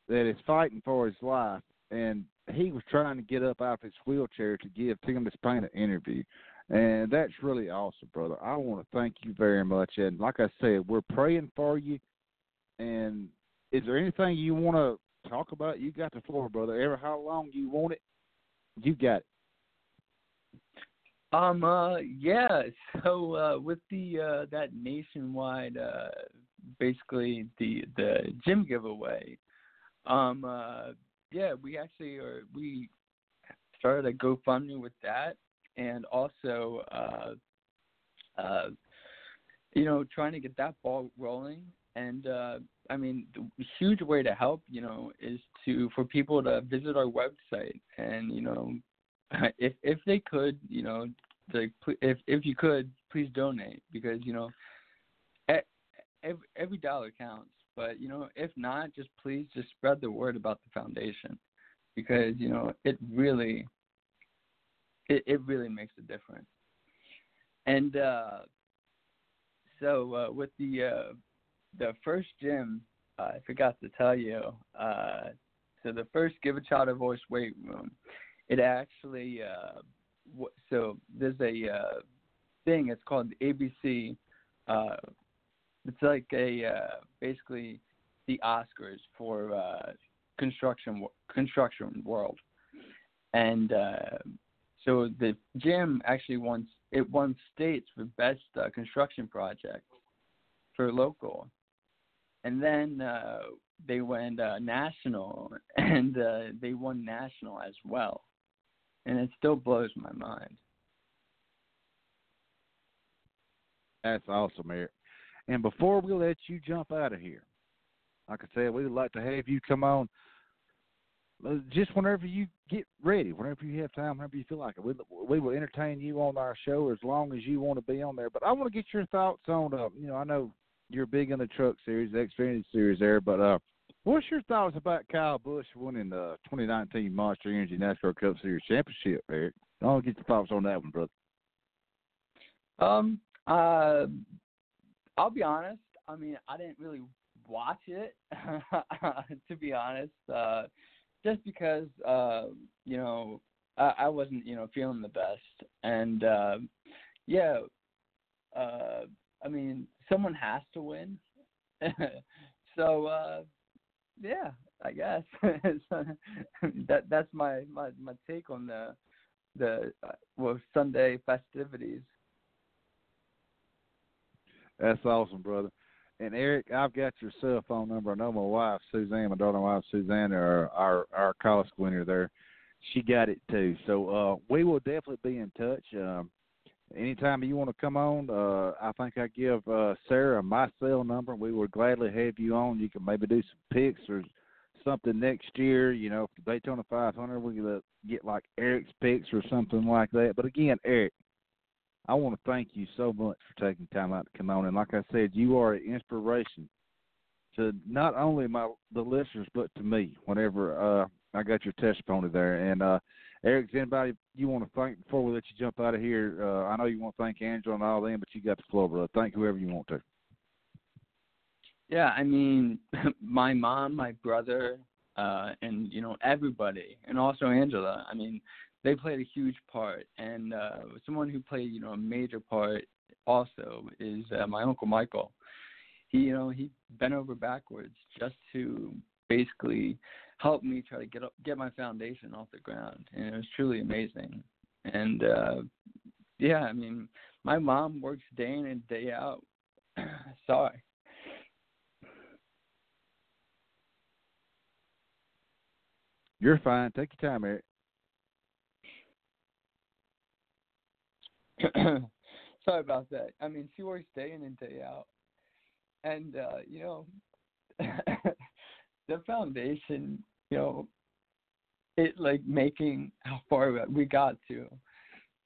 S5: that is fighting for his life, and he was trying to get up out of his wheelchair to give Tim Disspain an interview. And that's really awesome, brother. I want to thank you very much. And like I said, we're praying for you. And is there anything you want to talk about? You got the floor, brother. Ever how long you want it, you got it.
S10: Um. Uh. Yeah. So uh, with the uh, that nationwide, uh, basically the the gym giveaway. Um. Uh. Yeah. We actually are. We started a GoFundMe with that, and also, uh, uh, you know, trying to get that ball rolling. And uh, I mean, the huge way to help, you know, is to for people to visit our website and you know if if they could, you know, like if if you could, please donate because you know, every every dollar counts. But you know, if not, just please just spread the word about the foundation because you know it really it it really makes a difference. And uh, so uh, with the uh, the first gym, uh, I forgot to tell you. Uh, so the first Give a Child a Voice weight room, it actually uh, w- so there's a thing. It's called the ABC. It's like a uh, basically the Oscars for uh, construction construction world, and uh, so the gym actually won it won states for best uh, construction project for local, and then uh, they went uh, national, and uh, they won national as well, and it still blows my mind.
S5: That's awesome, Eric. And before we let you jump out of here, like I said, we'd like to have you come on just whenever you get ready, whenever you have time, whenever you feel like it. We, we will entertain you on our show as long as you want to be on there. But I want to get your thoughts on, uh, you know, I know you're big on the truck series, the Xfinity series there, but uh, what's your thoughts about Kyle Busch winning the 2019 Monster Energy NASCAR Cup Series championship, Eric? I want to get your thoughts on that one, brother.
S10: Um, uh, I'll be honest. I mean, I didn't really watch it, to be honest, uh, just because uh, you know I, I wasn't you know feeling the best, and uh, yeah, uh, I mean, someone has to win, so uh, yeah, I guess that that's my, my my take on the the uh, well Sunday festivities.
S5: That's awesome, brother. And Eric, I've got your cell phone number. I know my wife, Suzanne, my daughter in law, Suzanne, our our, our college winner there. She got it too. So uh, we will definitely be in touch. Um, anytime you want to come on, uh, I think I give uh, Sarah my cell number. We would gladly have you on. You can maybe do some picks or something next year. You know, for Daytona 500, we could get like Eric's picks or something like that. But again, Eric, I want to thank you so much for taking time out to come on. And like I said, you are an inspiration to not only my the listeners but to me. Whenever uh, I got your testimony there, and uh, Eric, anybody you want to thank before we let you jump out of here? Uh, I know you want to thank Angela and all them, but you got the floor, brother. Thank whoever you want to.
S10: Yeah, I mean, my mom, my brother, uh, and you know everybody, and also Angela. I mean, they played a huge part, and uh, someone who played you know a major part also is uh, my uncle Michael. He you know he bent over backwards just to basically help me try to get up, get my foundation off the ground, and it was truly amazing. And uh, yeah, I mean, my mom works day in and day out. Sorry.
S5: You're fine. Take your time, Eric.
S10: Sorry about that. I mean, she works day in and day out, and uh, you know, the foundation, you know, it like making how far we got to.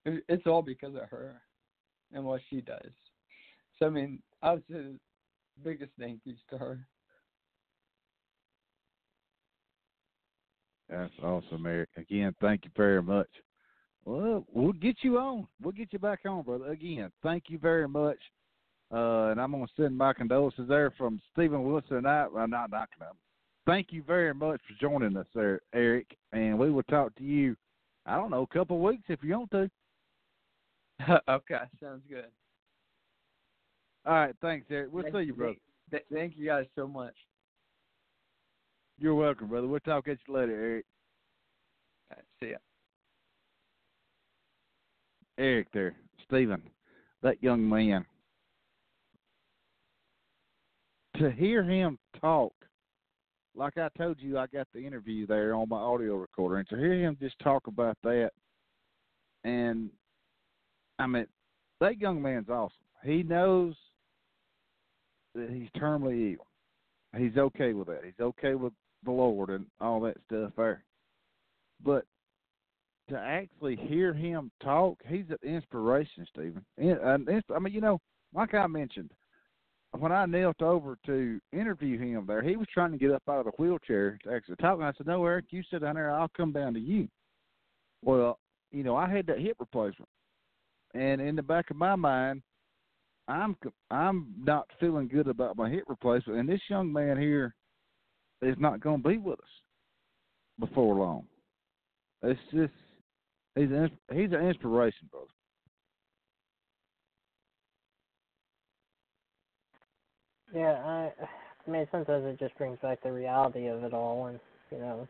S10: It's all because of her and what she does. So I mean, I say the biggest thank yous to her.
S5: That's awesome, Eric. Again, thank you very much. Well, we'll get you on. We'll get you back on, brother. Again, thank you very much. Uh, and I'm going to send my condolences there from Steven Wilson and I. Well, not knocking them. Thank you very much for joining us there, Eric. And we will talk to you, I don't know, a couple of weeks if you want to.
S10: okay, sounds good.
S5: All right, thanks, Eric. We'll
S10: thank,
S5: see you, brother.
S10: Th- thank you guys so much.
S5: You're welcome, brother. We'll talk at you later, Eric.
S10: All right, see ya.
S5: Eric there, Steven, that young man. To hear him talk, like I told you, I got the interview there on my audio recorder, and to hear him just talk about that, and I mean, that young man's awesome. He knows that he's terminally ill. He's okay with that. He's okay with the Lord and all that stuff there. But to actually hear him talk, he's an inspiration, Steven. I mean, you know, like I mentioned, when I knelt over to interview him there, he was trying to get up out of the wheelchair to actually talk. And I said, "No, Eric, you sit down there. I'll come down to you." Well, you know, I had that hip replacement, and in the back of my mind, I'm I'm not feeling good about my hip replacement, and this young man here is not going to be with us before long. It's just he's an he's an inspiration, brother.
S6: Yeah, I, I mean, sometimes it just brings back the reality of it all, and you know,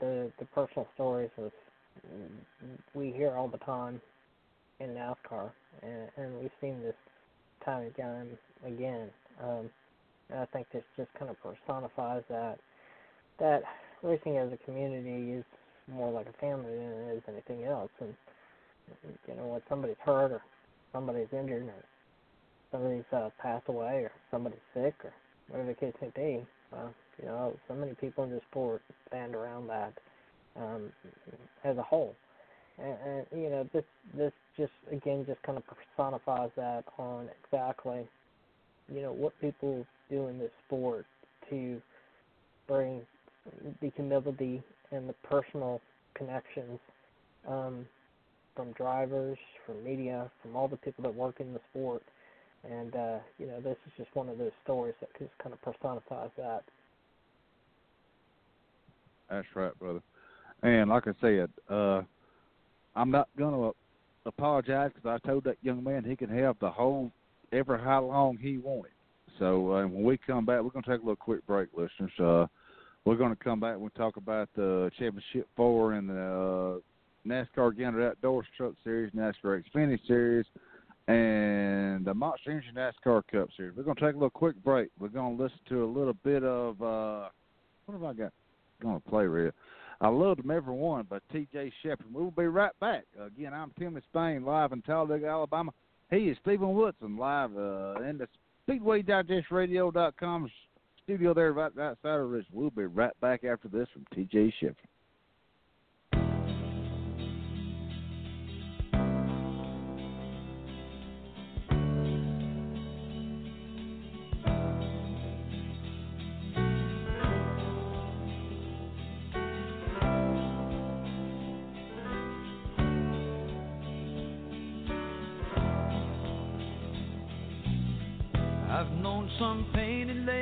S6: the the personal stories of we hear all the time in NASCAR, and, and we've seen this time and time again. Um, and I think this just kind of personifies that that racing as a community is more like a family than it is anything else. And you know, when somebody's hurt or somebody's injured or somebody's uh, passed away or somebody's sick or whatever the case may be, well, you know, so many people in the sport stand around that um, as a whole. And, and you know, this this just again just kind of personifies that on exactly, you know, what people do in this sport to bring the humility and the personal connections um, from drivers, from media, from all the people that work in the sport. And uh, you know, this is just one of those stories that just kind of personifies that.
S5: That's right, brother. And like I said, uh, I'm not gonna apologize because I told that young man he can have the whole ever how long he wanted. So uh, when we come back, we're gonna take a little quick break, listeners. Uh, we're going to come back and we'll talk about the Championship Four and the uh, NASCAR Gander Outdoors Truck Series, NASCAR Xfinity Series, and the Monster Energy NASCAR Cup Series. We're going to take a little quick break. We're going to listen to a little bit of uh, what have I got? going to play real. I loved them every one but T.G. Sheppard. We'll be right back. Again, I'm Tim Disspain, live in Talladega, Alabama. He is Steven Wilson, live uh, in the SpeedwayDigestRadio.com studio there right outside of Rich. We'll be right back after this from
S11: T.G. known some painted ladies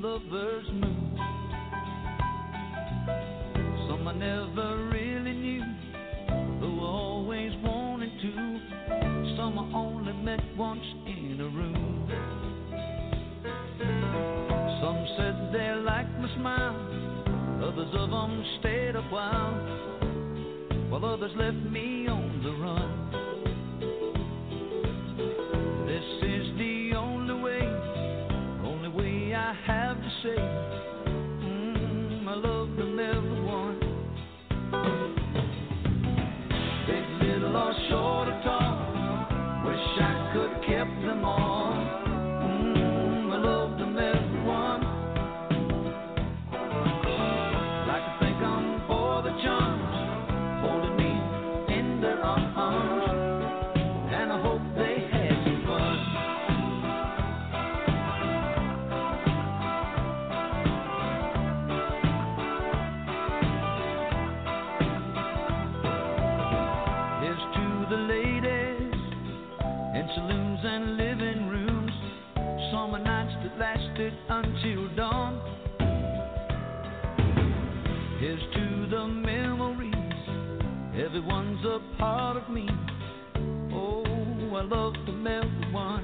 S11: lover's moon. Some I never really knew, I always wanted to. Some I only met once in a room. Some said they liked my smile, others of them stayed a while, while others left me on the run. I have to say, mm, I love them everyone. Love them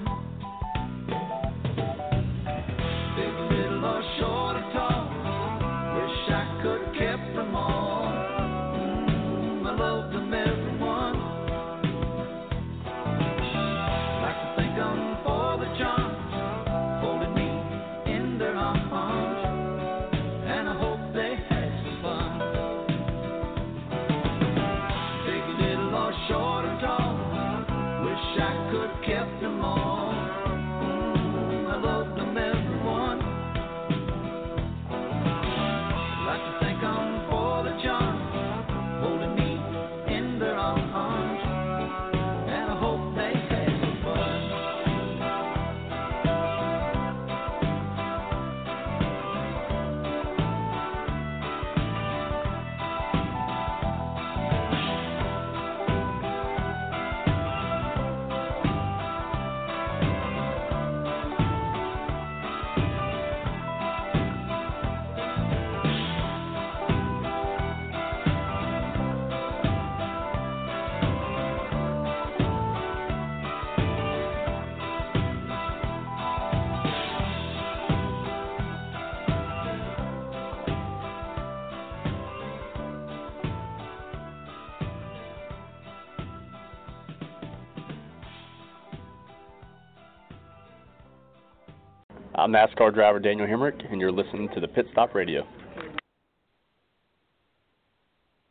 S11: I'm
S12: NASCAR driver Daniel Hemric, and you're listening to the Pit Stop Radio.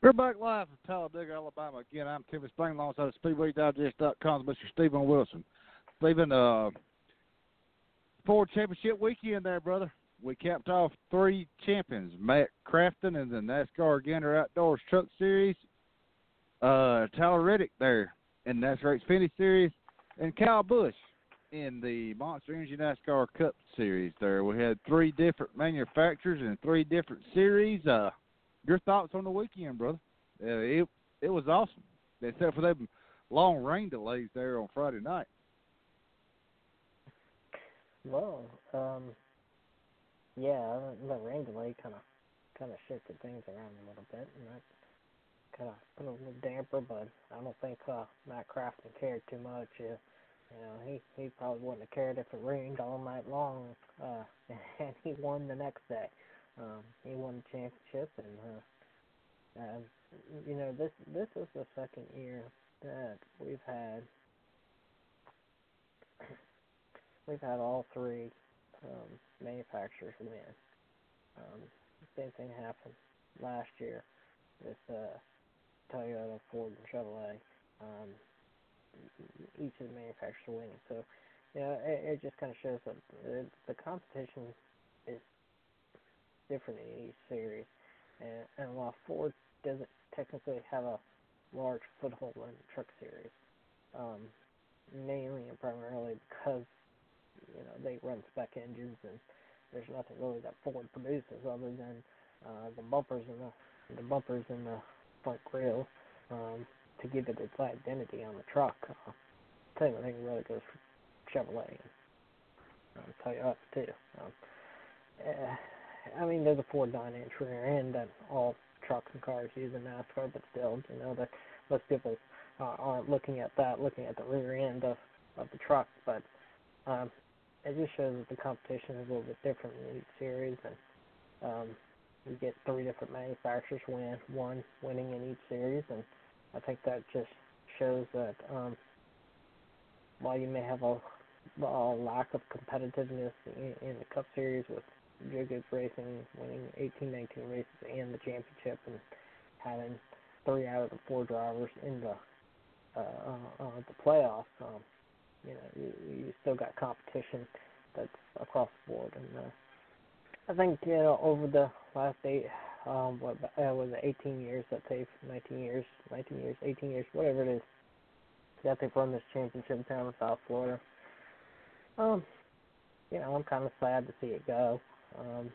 S5: We're back live from Talladega, Alabama. Again, I'm Tim Disspain, alongside of SpeedwayDigest.com's Mr. Steven Wilson. Steven, uh, Ford Championship weekend there, brother. We capped off three champions: Matt Crafton and the NASCAR Gander Outdoors Truck Series, uh, Tyler Reddick there in NASCAR Xfinity Series, and Kyle Busch in the Monster Energy NASCAR Cup Series. There, we had three different manufacturers and three different series. Uh, your thoughts on the weekend, brother? Uh, it it was awesome, except for them long rain delays there on Friday night.
S6: Well, um, yeah, the rain delay kind of kind of shifted things around a little bit, and that kind of put a little damper. But I don't think uh, Matt Crafton cared too much. Uh, you know, he he probably wouldn't have cared if it rained all night long, uh, and he won the next day. Um, he won the championship, and uh, uh, you know this this is the second year that we've had we've had all three um, manufacturers win. Um, same thing happened last year with uh, Toyota, Ford, and Chevrolet. Um, each of the manufacturers winning. So, you know, it, it just kind of shows that the, the competition is different in each series. And, and while Ford doesn't technically have a large foothold in the truck series, um, mainly and primarily because you know they run spec engines and there's nothing really that Ford produces other than uh, the bumpers and the the bumpers and the front grille um, to give it its identity on the truck. Uh, same thing really goes for Chevrolet. Tell you that too. Um, uh, I mean, there's a Ford nine-inch rear end that all trucks and cars use in NASCAR, but still, you know, that most people uh, aren't looking at that, looking at the rear end of of the truck. But um, it just shows that the competition is a little bit different in each series, and um, you get three different manufacturers win, one winning in each series, and I think that just shows that um, while you may have a, a lack of competitiveness in, in the Cup Series with Joe Gibbs Racing winning 18, 19 races and the championship, and having three out of the four drivers in the uh, uh, uh, the playoffs, um, you know, you, you still got competition that's across the board, and uh, I think you know over the last eight, um, what uh, was it, 18 years that they've 19 years, 19 years, 18 years, whatever it is, that they've run this championship down in South Florida. Um, you know, I'm kind of sad to see it go. Um,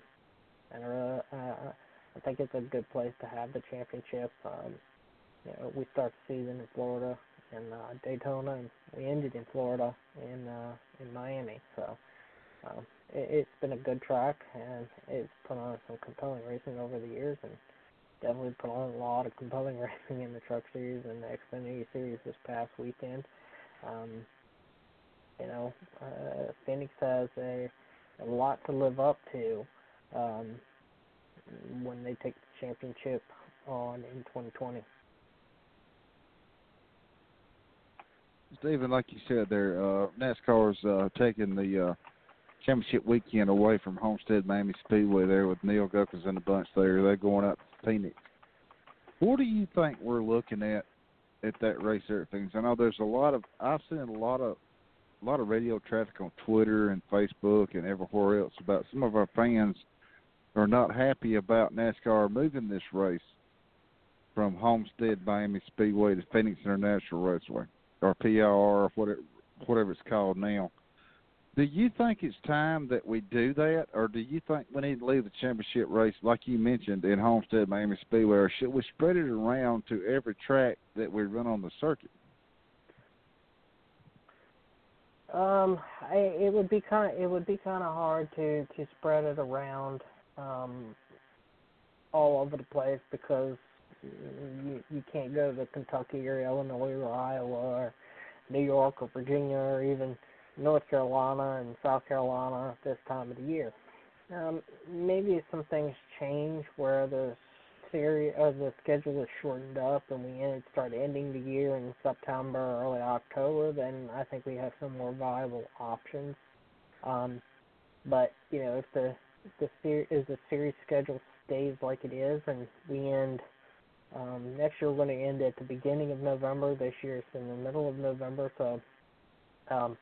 S6: and uh, uh, I think it's a good place to have the championship. Um, you know, we start the season in Florida in uh, Daytona, and we ended in Florida in uh, in Miami. So um, it's been a good track, and it's put on some compelling racing over the years, and definitely put on a lot of compelling racing in the Truck Series and the Xfinity Series this past weekend. Um, you know, uh, Phoenix has a a lot to live up to um, when they take the championship on in 2020.
S5: Steven, like you said there, uh, NASCAR's uh, taking the uh, championship weekend away from Homestead Miami Speedway there with Neil Guckins and the bunch there. They're going up to Phoenix. What do you think we're looking at at that race there at Phoenix? I know there's a lot of I've seen a lot of a lot of radio traffic on Twitter and Facebook and everywhere else about some of our fans are not happy about NASCAR moving this race from Homestead Miami Speedway to Phoenix International Raceway or PIR or whatever whatever it's called now. Do you think it's time that we do that, or do you think we need to leave the championship race, like you mentioned, in Homestead Miami Speedway, or should we spread it around to every track that we run on the circuit?
S6: Um, I, it would be kind of it would be kind of hard to to spread it around um, all over the place because you you can't go to Kentucky or Illinois or Iowa or New York or Virginia or even North Carolina and South Carolina this time of the year. Um, maybe some things change where the series or the schedule is shortened up and we end, start ending the year in September or early October, then I think we have some more viable options. Um, but you know, if the the ser- if the series schedule stays like it is and we end um, next year, we're going to end at the beginning of November. This year, it's in the middle of November. So, um,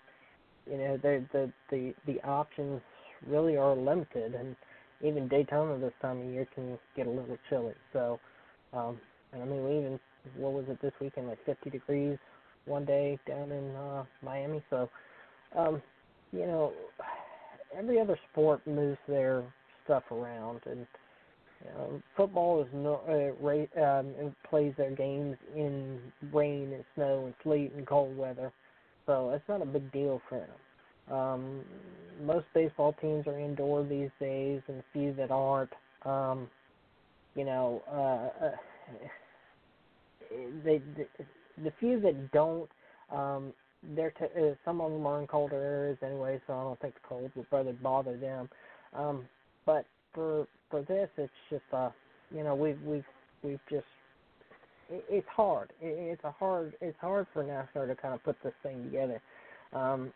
S6: you know, the the the the options really are limited, and even Daytona this time of year can get a little chilly. So, um, and I mean, we even what was it this weekend? Like 50 degrees one day down in uh, Miami. So, um, you know, every other sport moves their stuff around, and um, football is no uh, ra- um, plays their games in rain and snow and sleet and cold weather, so it's not a big deal for them. Um, most baseball teams are indoor these days, and a few that aren't, um, you know, uh, uh, they, the, the few that don't, um, they're t- uh, some of them are in colder areas anyway, so I don't think the cold would really bother them. Um, but for for this, it's just uh, you know, we've we've we've just it's hard. It's a hard it's hard for NASCAR to kind of put this thing together. Um,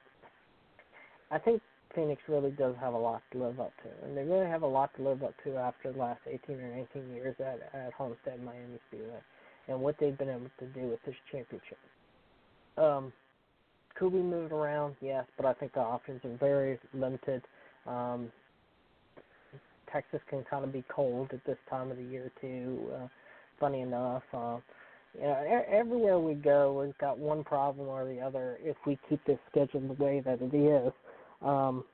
S6: I think Phoenix really does have a lot to live up to, and they really have a lot to live up to after the last 18 or 19 years at at Homestead Miami Speedway, and what they've been able to do with this championship. Um, could we move around? Yes, but I think the options are very limited. Um, Texas can kind of be cold at this time of the year too. Uh, funny enough, uh, you know, everywhere we go, we've got one problem or the other. If we keep this schedule the way that it is, um,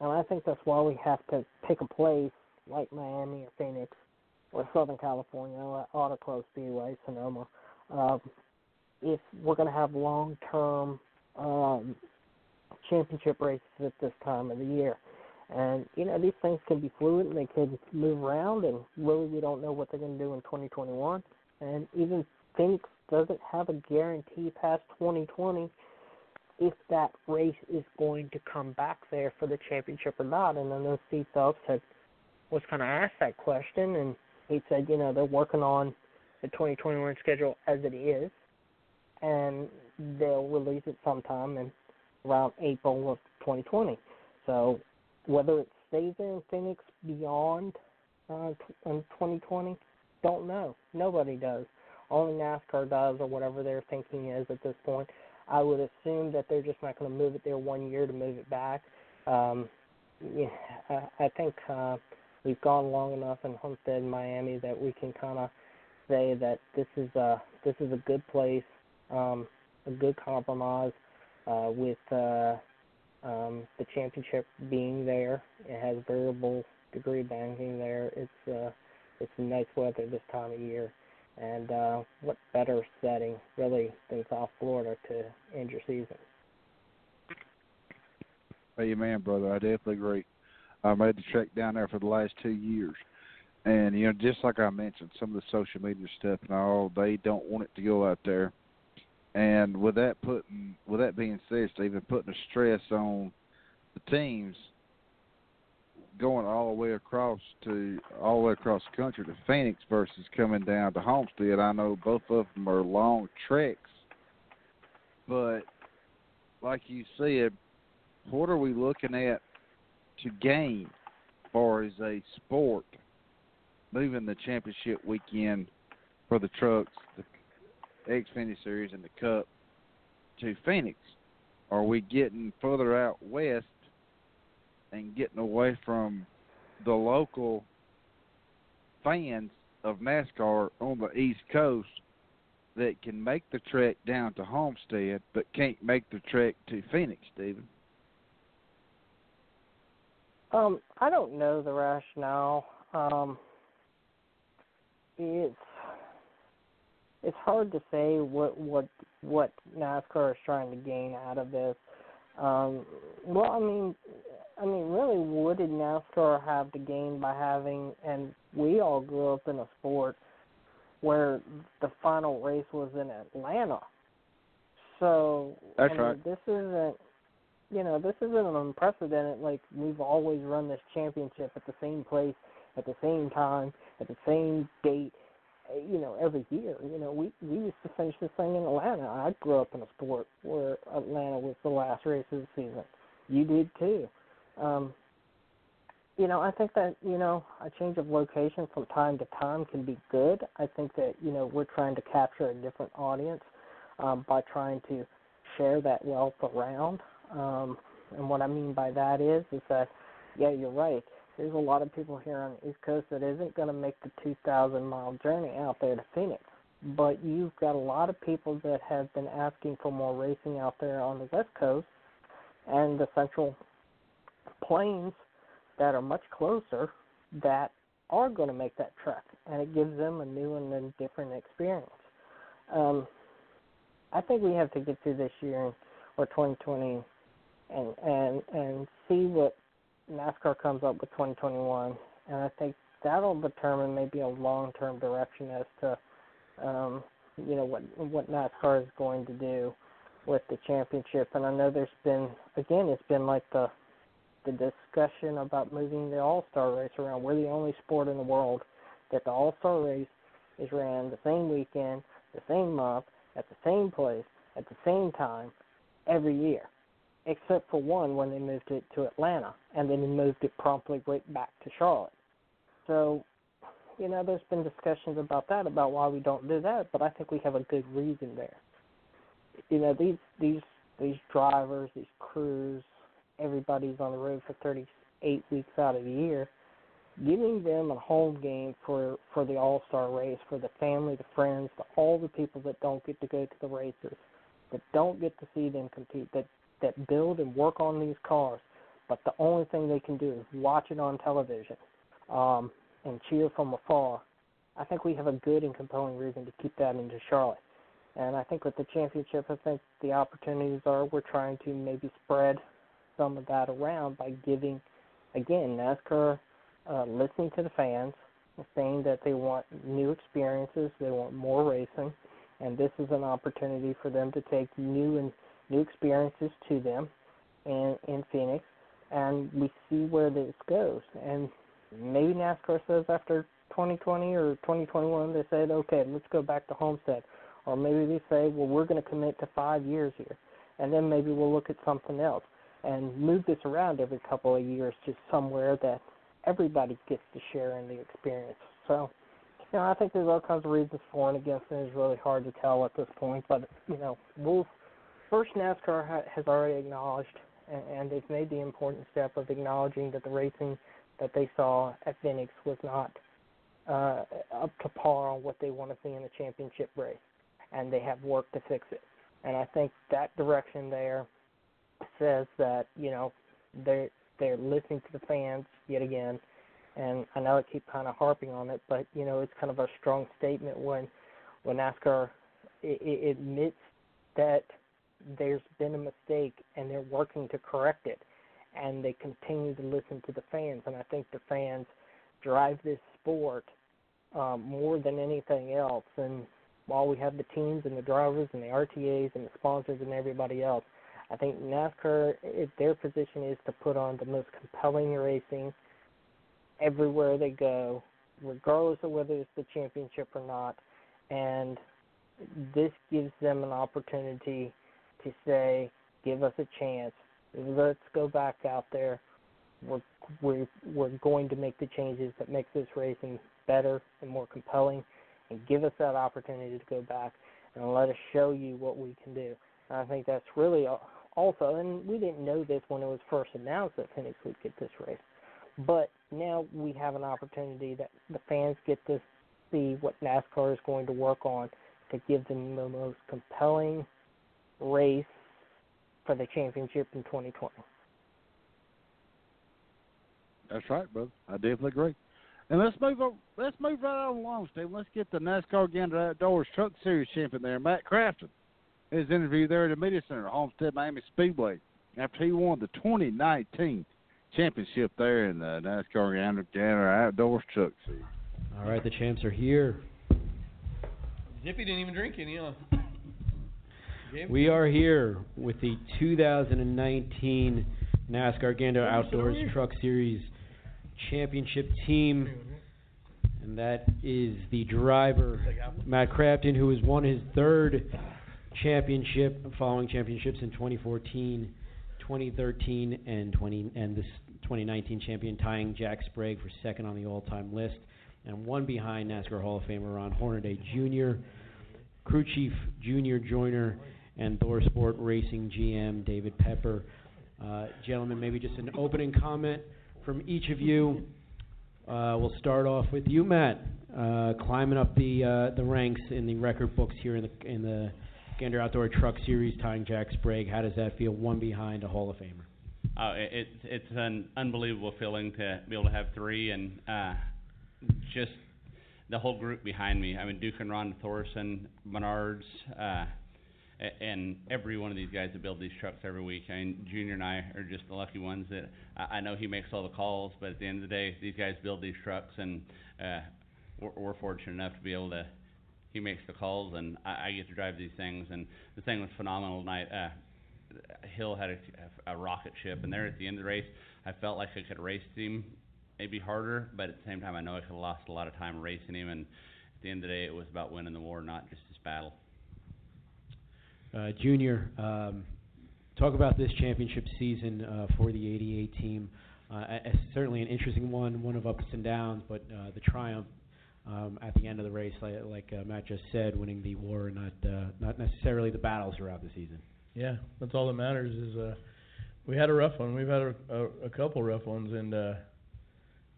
S6: and I think that's why we have to pick a place like Miami or Phoenix or Southern California, Auto Club Speedway, Sonoma. Um, if we're going to have long-term um, championship races at this time of the year. And you know these things can be fluid and they can move around, and really we don't know what they're going to do in 2021. And even Phoenix doesn't have a guarantee past 2020 if that race is going to come back there for the championship or not. And I know Steve Phelps had was kind of asked that question, and he said, you know, they're working on the 2021 schedule as it is, and they'll release it sometime in around April of 2020. So whether it stays there in Phoenix beyond uh, in 2020, don't know. Nobody does. Only NASCAR does, or whatever their thinking is at this point. I would assume that they're just not going to move it there one year to move it back. Um, yeah, I, I think uh, we've gone long enough in Homestead, Miami, that we can kind of say that this is a this is a good place, um, a good compromise uh, with uh, um, the championship being there. It has variable degree banking there. It's uh, it's nice weather this time of year, and uh, what better setting really than South Florida to end your season?
S5: Hey, man, brother. I definitely agree. I made the trek down there for the last two years. And, you know, just like I mentioned, some of the social media stuff and all, they don't want it to go out there. And with that putting with that being said, Stephen, putting a stress on the teams going all the way across to all the way across the country to Phoenix versus coming down to Homestead. I know both of them are long treks, but like you said, what are we looking at to gain far as a sport moving the championship weekend for the trucks, the Xfinity Series, and the Cup to Phoenix? Are we getting further out west and getting away from the local fans of NASCAR on the East Coast that can make the trek down to Homestead but can't make the trek to Phoenix, Stephen?
S6: Um, I don't know the rationale. Um, it's it's hard to say what what what NASCAR is trying to gain out of this. Um, well, I mean, I mean, really, what did NASCAR have to gain by having? And we all grew up in a sport where the final race was in Atlanta. So
S5: That's
S6: I mean,
S5: right.
S6: this isn't you know, this isn't an unprecedented. Like we've always run this championship at the same place, at the same time, at the same date. You know, every year. You know, we we used to finish this thing in Atlanta. I grew up in a sport where Atlanta was the last race of the season. You did too. Um, you know, I think that you know a change of location from time to time can be good. I think that you know we're trying to capture a different audience um, by trying to share that wealth around. Um, and what I mean by that is, is that, yeah, you're right. There's a lot of people here on the East Coast that isn't going to make the 2,000 mile journey out there to Phoenix. But you've got a lot of people that have been asking for more racing out there on the West Coast and the Central Plains that are much closer that are going to make that trek, and it gives them a new and a different experience. Um, I think we have to get through this year or 2020 and and and see what NASCAR comes up with 2021, and I think that'll determine maybe a long-term direction as to um, you know what what NASCAR is going to do with the championship. And I know there's been again, it's been like the the discussion about moving the All Star race around. We're the only sport in the world that the All Star race is ran the same weekend, the same month, at the same place, at the same time, every year, except for one when they moved it to Atlanta, and then moved it promptly right back to Charlotte. So, you know, there's been discussions about that, about why we don't do that, but I think we have a good reason there. You know, these these these drivers, these crews, everybody's on the road for 38 weeks out of the year. Giving them a home game for for the All Star race, for the family, the friends, the, all the people that don't get to go to the races, that don't get to see them compete, that that build and work on these cars, but the only thing they can do is watch it on television um, and cheer from afar. I think we have a good and compelling reason to keep that into Charlotte. And I think with the championship, I think the opportunities are we're trying to maybe spread some of that around by giving, again, NASCAR uh, listening to the fans, saying that they want new experiences, they want more racing, and this is an opportunity for them to take new and new experiences to them in in Phoenix, and we see where this goes. And maybe NASCAR says after 2020 or 2021, they said, okay, let's go back to Homestead, or maybe they say, well, we're going to commit to five years here, and then maybe we'll look at something else and move this around every couple of years to somewhere that everybody gets to share in the experience. So, you know, I think there's all kinds of reasons for and against, and it's really hard to tell at this point. But you know, we'll first NASCAR ha- has already acknowledged, and, and they've made the important step of acknowledging that the racing that they saw at Phoenix was not uh, up to par on what they want to see in a championship race, and they have work to fix it. And I think that direction there says that you know they they're listening to the fans yet again. And I know I keep kind of harping on it, but you know it's kind of a strong statement when when NASCAR it, it admits that there's been a mistake and they're working to correct it, and they continue to listen to the fans. And I think the fans drive this sport um, more than anything else. And while we have the teams and the drivers and the RTAs and the sponsors and everybody else, I think NASCAR, their position is to put on the most compelling racing everywhere they go, regardless of whether it's the championship or not. And this gives them an opportunity to say, give us a chance. Let's go back out there. We're we're we're going to make the changes that make this racing better and more compelling, and give us that opportunity to go back and let us show you what we can do. And I think that's really also, and we didn't know this when it was first announced that Phoenix would get this race, but now we have an opportunity that the fans get to see what NASCAR is going to work on to give them the most compelling race for the championship in 2020.
S5: That's right, brother. I definitely agree. And let's move on. Let's move right on along, Steve. Let's get the NASCAR Gander Outdoors Truck Series champion there, Matt Crafton. His interview there at the Media Center, Homestead Miami Speedway, after he won the 2019 championship there in the NASCAR Gander, Gander Outdoors Truck Series.
S13: All right, the champs are here.
S14: Zippy didn't even drink any, huh?
S13: We are here with the 2019 NASCAR Gander Outdoors Truck Series Championship team, and that is the driver Matt Crafton, who has won his third championship, following championships in 2014, 2013, and 20 and this 2019 champion, tying Jack Sprague for second on the all-time list, and one behind NASCAR Hall of Famer Ron Hornaday Jr., crew chief Junior Joiner, and Thor Sport Racing GM David Pepper. Uh, gentlemen, maybe just an opening comment from each of you. Uh, we'll start off with you, Matt, uh, climbing up the uh, the ranks in the record books here in the in the Gander Outdoor Truck Series, tying Jack Sprague. How does that feel? One behind a Hall of Famer.
S15: Oh, it, it's it's an unbelievable feeling to be able to have three and uh, just the whole group behind me. I mean, Duke and Ron Thorson, Menards, uh, and every one of these guys that build these trucks every week. I mean, Junior and I are just the lucky ones that I, know he makes all the calls, but at the end of the day, these guys build these trucks, and uh, we're, we're fortunate enough to be able to. He makes the calls, and I, I get to drive these things. And the thing was phenomenal tonight. Uh, Hill had a, a rocket ship, and there at the end of the race, I felt like I could raced him maybe harder, but at the same time, I know I could have lost a lot of time racing him. And at the end of the day, it was about winning the war, not just this battle.
S13: Uh, Junior, um, talk about this championship season uh, for the 88 team. Uh, certainly an interesting one, one of ups and downs, but uh, the triumph um, at the end of the race, like, like uh, Matt just said, winning the war, not uh, not necessarily the battles throughout the season.
S14: Yeah, that's all that matters. Is uh, we had a rough one. We've had a, a, a couple rough ones, and uh,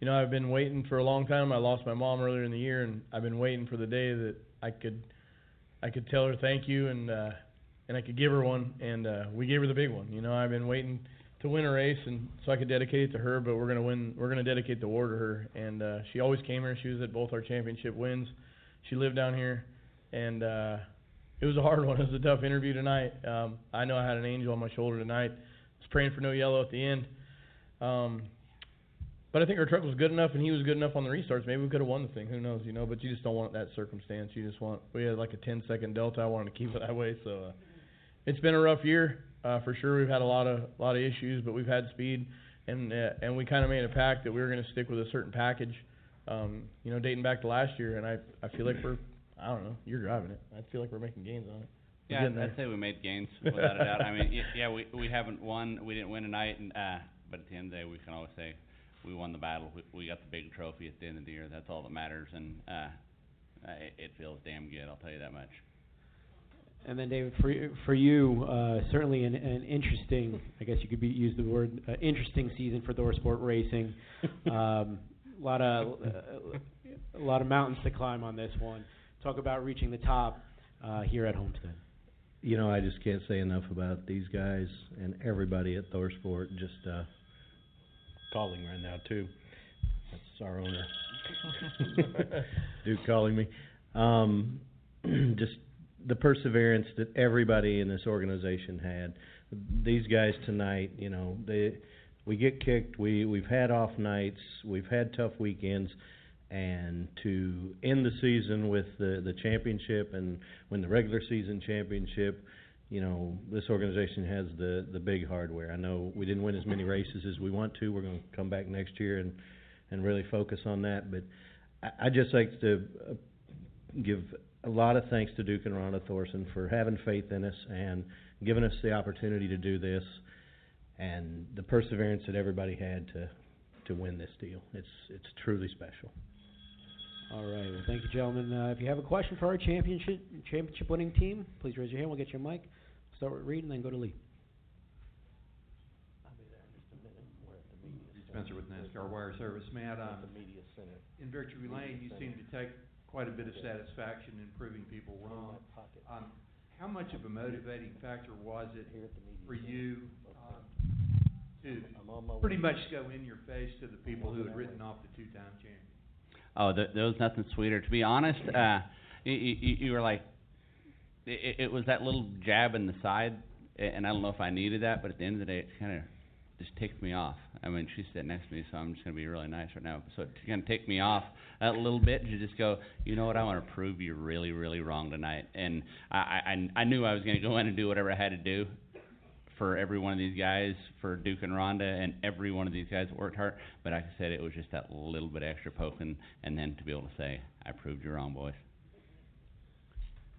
S14: you know I've been waiting for a long time. I lost my mom earlier in the year, and I've been waiting for the day that I could I could tell her thank you and uh, and I could give her one, and uh, we gave her the big one. You know I've been waiting to win a race, and so I could dedicate it to her. But we're gonna win. We're gonna dedicate the war to her, and uh, she always came here. She was at both our championship wins. She lived down here, and uh, it was a hard one. It was a tough interview tonight. Um, I know I had an angel on my shoulder tonight I was praying for no yellow at the end. Um, but I think our truck was good enough, and he was good enough on the restarts. Maybe we could have won the thing. Who knows? You know. But you just don't want that circumstance. You just want. We had like a 10 second delta. I wanted to keep it that way. So uh, it's been a rough year uh, for sure. We've had a lot of lot of issues, but we've had speed, and uh, and we kind of made a pact that we were going to stick with a certain package. Um, you know, dating back to last year, and I I feel like we're I don't know. You're driving it. I feel like we're making gains on it. We're
S15: Yeah, I'd say we made gains without a doubt. I mean, y- yeah, we we haven't won. We didn't win tonight, and uh, but at the end of the day, we can always say we won the battle. We, we got the big trophy at the end of the year. That's all that matters, and uh, uh, it, it feels damn good. I'll tell you that much.
S13: And then David, for you- for you, uh, certainly an, an interesting, I guess you could be, use the word uh, interesting season for ThorSport Racing. Um, a lot of uh, a lot of mountains to climb on this one. Talk about reaching the top uh, here at Homestead.
S16: you know, I just can't say enough about these guys and everybody at Thorsport. Just uh, calling right now too. That's our owner, Duke, calling me. Um, just the perseverance that everybody in this organization had. These guys tonight, you know, they we get kicked. We we've had off nights. We've had tough weekends. And to end the season with the the championship and win the regular season championship, you know, this organization has the the big hardware. I know we didn't win as many races as we want to. We're going to come back next year and and really focus on that. But I, I just like to uh, give a lot of thanks to Duke and Rhonda Thorson for having faith in us and giving us the opportunity to do this, and the perseverance that everybody had to to win this deal. It's it's truly special.
S13: All right. Well, thank you, gentlemen. Uh, if you have a question for our championship championship winning team, please raise your hand. We'll get you a mic. Start with Reid and then go to Lee.
S17: Spencer with NASCAR Wire Service. Matt, um, in Victory Lane, you seem to take quite a bit of satisfaction in proving people wrong. Um, how much of a motivating factor was it for you um, to pretty much go in your face to the people who had written off the two-time champion?
S15: Oh, there, there was nothing sweeter. To be honest, uh, you, you, you were like, it, it was that little jab in the side, and I don't know if I needed that, but at the end of the day, it kind of just ticked me off. I mean, she's sitting next to me, so I'm just gonna be really nice right now. So it kind of ticked me off a little bit to just go, you know what? I want to prove you really, really wrong tonight. And I, I, I- knew I was gonna go in and do whatever I had to do for every one of these guys, for Duke and Rhonda, and every one of these guys worked hard. But like I said, it was just that little bit extra poking, and then to be able to say, I proved you wrong, boys.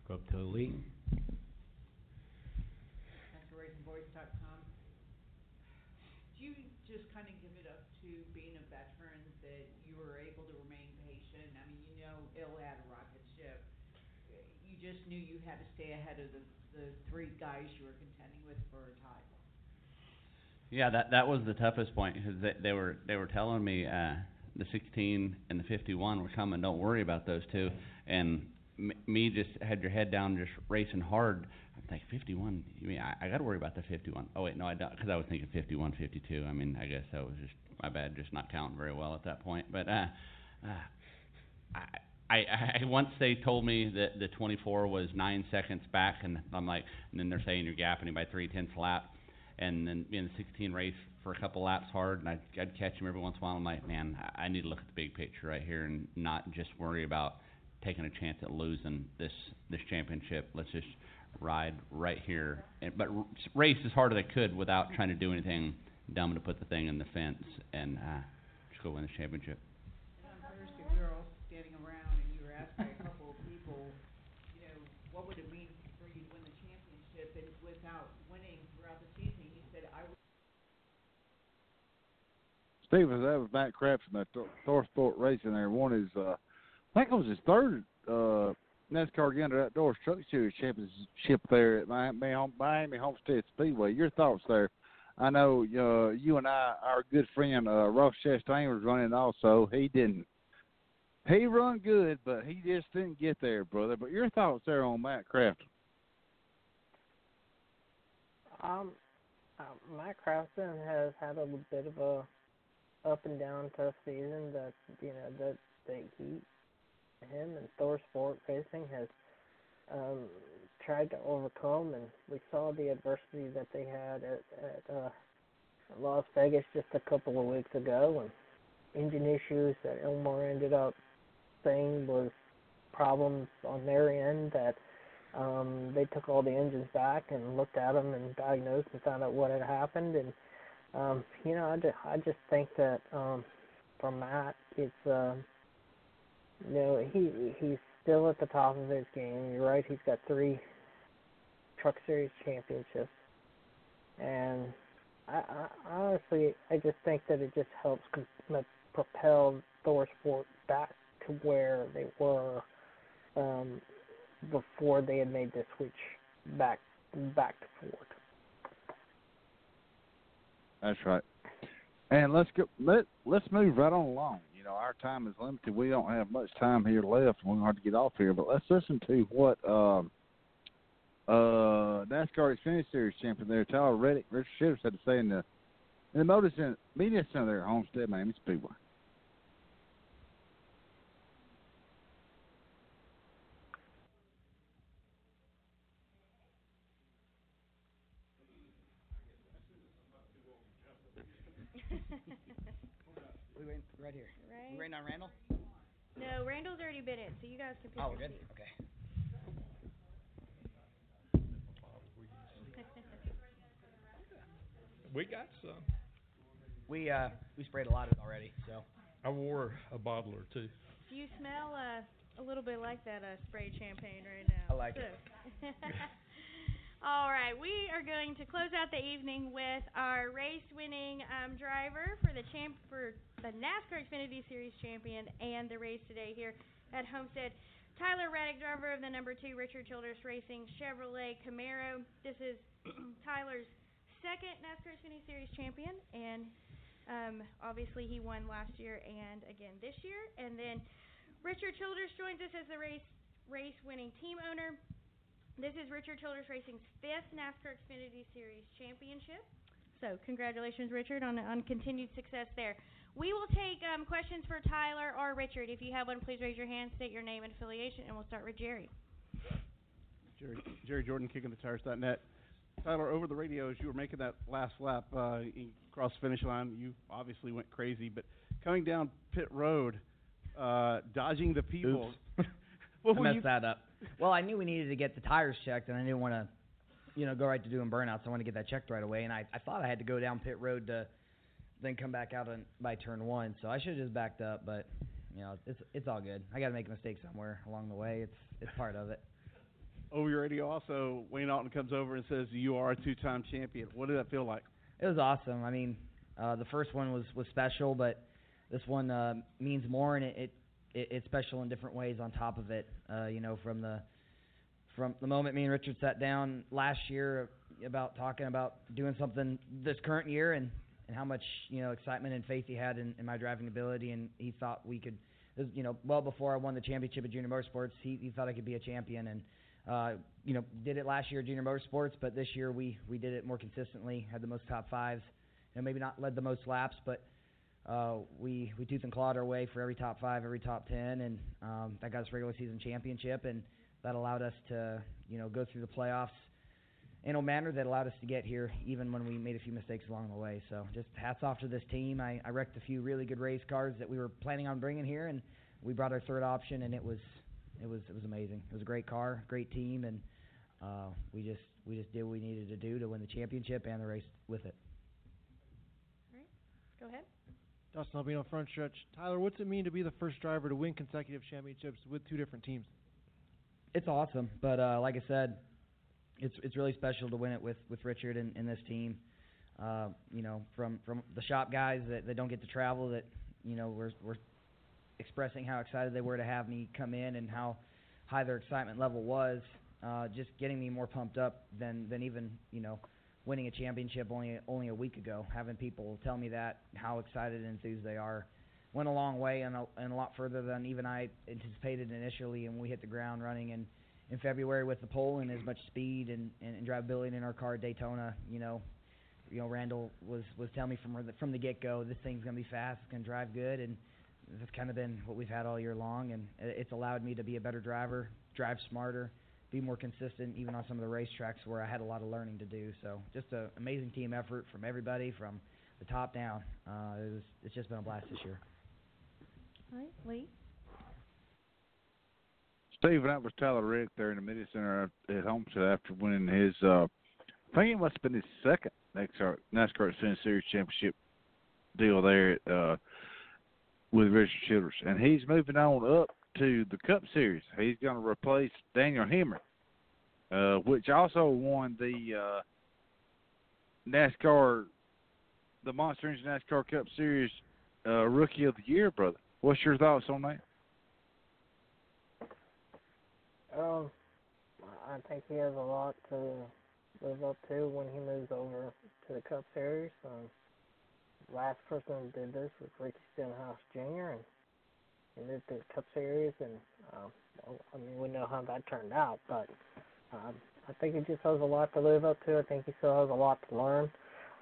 S13: Go up to Lee.
S18: NASCARRacingVoice.com. Do you just kind of give it up to being a veteran that you were able to remain patient? I mean, you know, Hill had a rocket ship. You just knew you had to stay ahead of the, the three guys you were contending with for a title.
S15: Yeah, that that was the toughest point because they, they were they were telling me uh, the 16 and the 51 were coming. Don't worry about those two. And m- me just had your head down, just racing hard. I'm like 51. You mean I, I got to worry about the 51? Oh wait, no, I don't, because I was thinking 51, 52. I mean, I guess that was just my bad, just not counting very well at that point. But uh, uh, I, I, I once they told me that the 24 was nine seconds back, and I'm like, and then they're saying you're gapping by three tenths lap, and then in the 16 race for a couple laps hard, and I'd, I'd catch him every once in a while. I'm like, man, I, need to look at the big picture right here and not just worry about taking a chance at losing this this championship. Let's just ride right here, and, but r- race as hard as I could without trying to do anything dumb to put the thing in the fence and uh, just go win the championship.
S18: There's the girls standing around and you were asked by a couple of people, you know, what would it mean for you to win the championship and without winning throughout the season? You said, I would
S5: That was Matt Kraft from that Thor Thor Sport Racing there. Won his, uh, I think it was his third uh, NASCAR Gander Outdoors Truck Series championship there at Miami, Miami Homestead Speedway. Your thoughts there? I know uh, you and I, our good friend uh, Ross Chastain was running also. He didn't. He run good, but he just didn't get there, brother. But your thoughts there on Matt Kraft?
S6: Um, uh, Matt Crafton has had a little bit of a up and down tough season that you know that that he him and Thor Sport Racing has um tried to overcome and we saw the adversity that they had at at uh Las Vegas just a couple of weeks ago, and engine issues that Ilmor ended up saying was problems on their end that um, they took all the engines back and looked at them and diagnosed and found out what had happened. And um, you know, I just I just think that um, for Matt, it's uh, you know he he's still at the top of his game. You're right; he's got three Truck Series championships, and I, I honestly I just think that it just helps propel ThorSport back to where they were um, before they had made the switch back back to Ford.
S5: That's right. And let's go. Let Let's move right on along. You know, our time is limited. We don't have much time here left. We're going to get off here, but let's listen to what um, uh, NASCAR Xfinity Series champion there, Tyler Reddick, Richard Childress had to say in the in the Motor Center, Media Center there Homestead Miami Speedway.
S19: we wait right here.
S20: Right.
S19: We waiting on Randall?
S20: No, Randall's already been in, so you guys can pick
S19: Oh,
S20: your
S19: we're good.
S20: seat.
S19: Okay.
S21: We got some.
S19: We uh we sprayed a lot of it already, so.
S21: I wore a bottle or two.
S20: Do You smell uh, a little bit like that uh, sprayed champagne right now.
S19: I like
S20: so. All right, we are going to close out the evening with our race-winning um, driver for the champ for the NASCAR Xfinity Series champion and the race today here at Homestead. Tyler Reddick, driver of the number two Richard Childress Racing Chevrolet Camaro. This is Tyler's second NASCAR Xfinity Series champion, and um, obviously he won last year and again this year. And then Richard Childress joins us as the race race winning team owner. This is Richard Childress Racing's fifth NASCAR Xfinity Series championship. So congratulations, Richard, on on continued success there. We will take um, questions for Tyler or Richard. If you have one, please raise your hand, state your name and affiliation, and we'll start with Jerry.
S22: Jerry, Jerry Jordan, kicking the tires.net. Tyler, over the radio as you were making that last lap uh, in- across the finish line, you obviously went crazy. But coming down pit road, uh, dodging the people, what
S19: I
S22: were
S19: messed
S22: you?
S19: that up. Well, I knew we needed to get the tires checked, and I didn't want to, you know, go right to doing burnouts. I wanted to get that checked right away, and I, I thought I had to go down pit road to then come back out on, by turn one. So I should have just backed up, but you know, it's it's all good. I got to make a mistake somewhere along the way. It's it's part of it.
S22: Over your radio, also Wayne Alton comes over and says you are a two-time champion. What did that feel like?
S19: It was awesome. I mean, uh, the first one was was special, but this one uh, means more, and it, it, it it's special in different ways. On top of it, uh, you know, from the from the moment me and Richard sat down last year about talking about doing something this current year, and and how much you know excitement and faith he had in, in my driving ability, and he thought we could. You know, well before I won the championship at Junior Motorsports, he he thought I could be a champion, and uh, you know, did it last year at Junior Motorsports, but this year we we did it more consistently. Had the most top fives, you know, maybe not led the most laps, but uh, we we tooth and clawed our way for every top five, every top ten, and um, that got us regular season championship, and that allowed us to you know go through the playoffs in a manner that allowed us to get here, even when we made a few mistakes along the way. So just hats off to this team. I, I wrecked a few really good race cars that we were planning on bringing here, and we brought our third option, and it was it was it was amazing. It was a great car, great team, and uh, we just we just did what we needed to do to win the championship and the race with it.
S20: Go ahead.
S23: Dustin Albino front stretch. Tyler, what's it mean to be the first driver to win consecutive championships with two different teams?
S19: It's awesome, but uh, like I said, it's it's really special to win it with with Richard and, and this team. Uh, you know, from from the shop guys that, that don't get to travel, that you know we're we're expressing how excited they were to have me come in and how high their excitement level was. Uh, just getting me more pumped up than than even you know winning a championship only only a week ago. Having people tell me that how excited and enthused they are went a long way and a, and a lot further than even I anticipated initially. And we hit the ground running in in February with the pole and as much speed and, and, and drivability in our car Daytona. You know, you know Randall was was telling me from the, from the get go this thing's gonna be fast, it's gonna drive good, and that's kind of been what we've had all year long. And it's allowed me to be a better driver, drive smarter. Be more consistent, even on some of the racetracks where I had a lot of learning to do. So, just an amazing team effort from everybody, from the top down. Uh, it was it's just been a blast this year.
S20: All right, Lee.
S5: Steve, that was Tyler Rick there in the Media Center at Homestead after winning his, uh, I think it must have been his second NASCAR, NASCAR Xfinity Series Championship deal there at, uh, with Richard Childress. And he's moving on up to the Cup Series. He's going to replace Daniel Hemric, uh, which also won the uh, NASCAR, the Monster Energy NASCAR Cup Series uh, Rookie of the Year, brother. What's your thoughts on that?
S6: Um, I think he has a lot to live up to when he moves over to the Cup Series. Um, last person who did this was Ricky Stenhouse Jr. and he moved the Cup Series, and um, I mean we know how that turned out, but um, I think he just has a lot to live up to. I think he still has a lot to learn.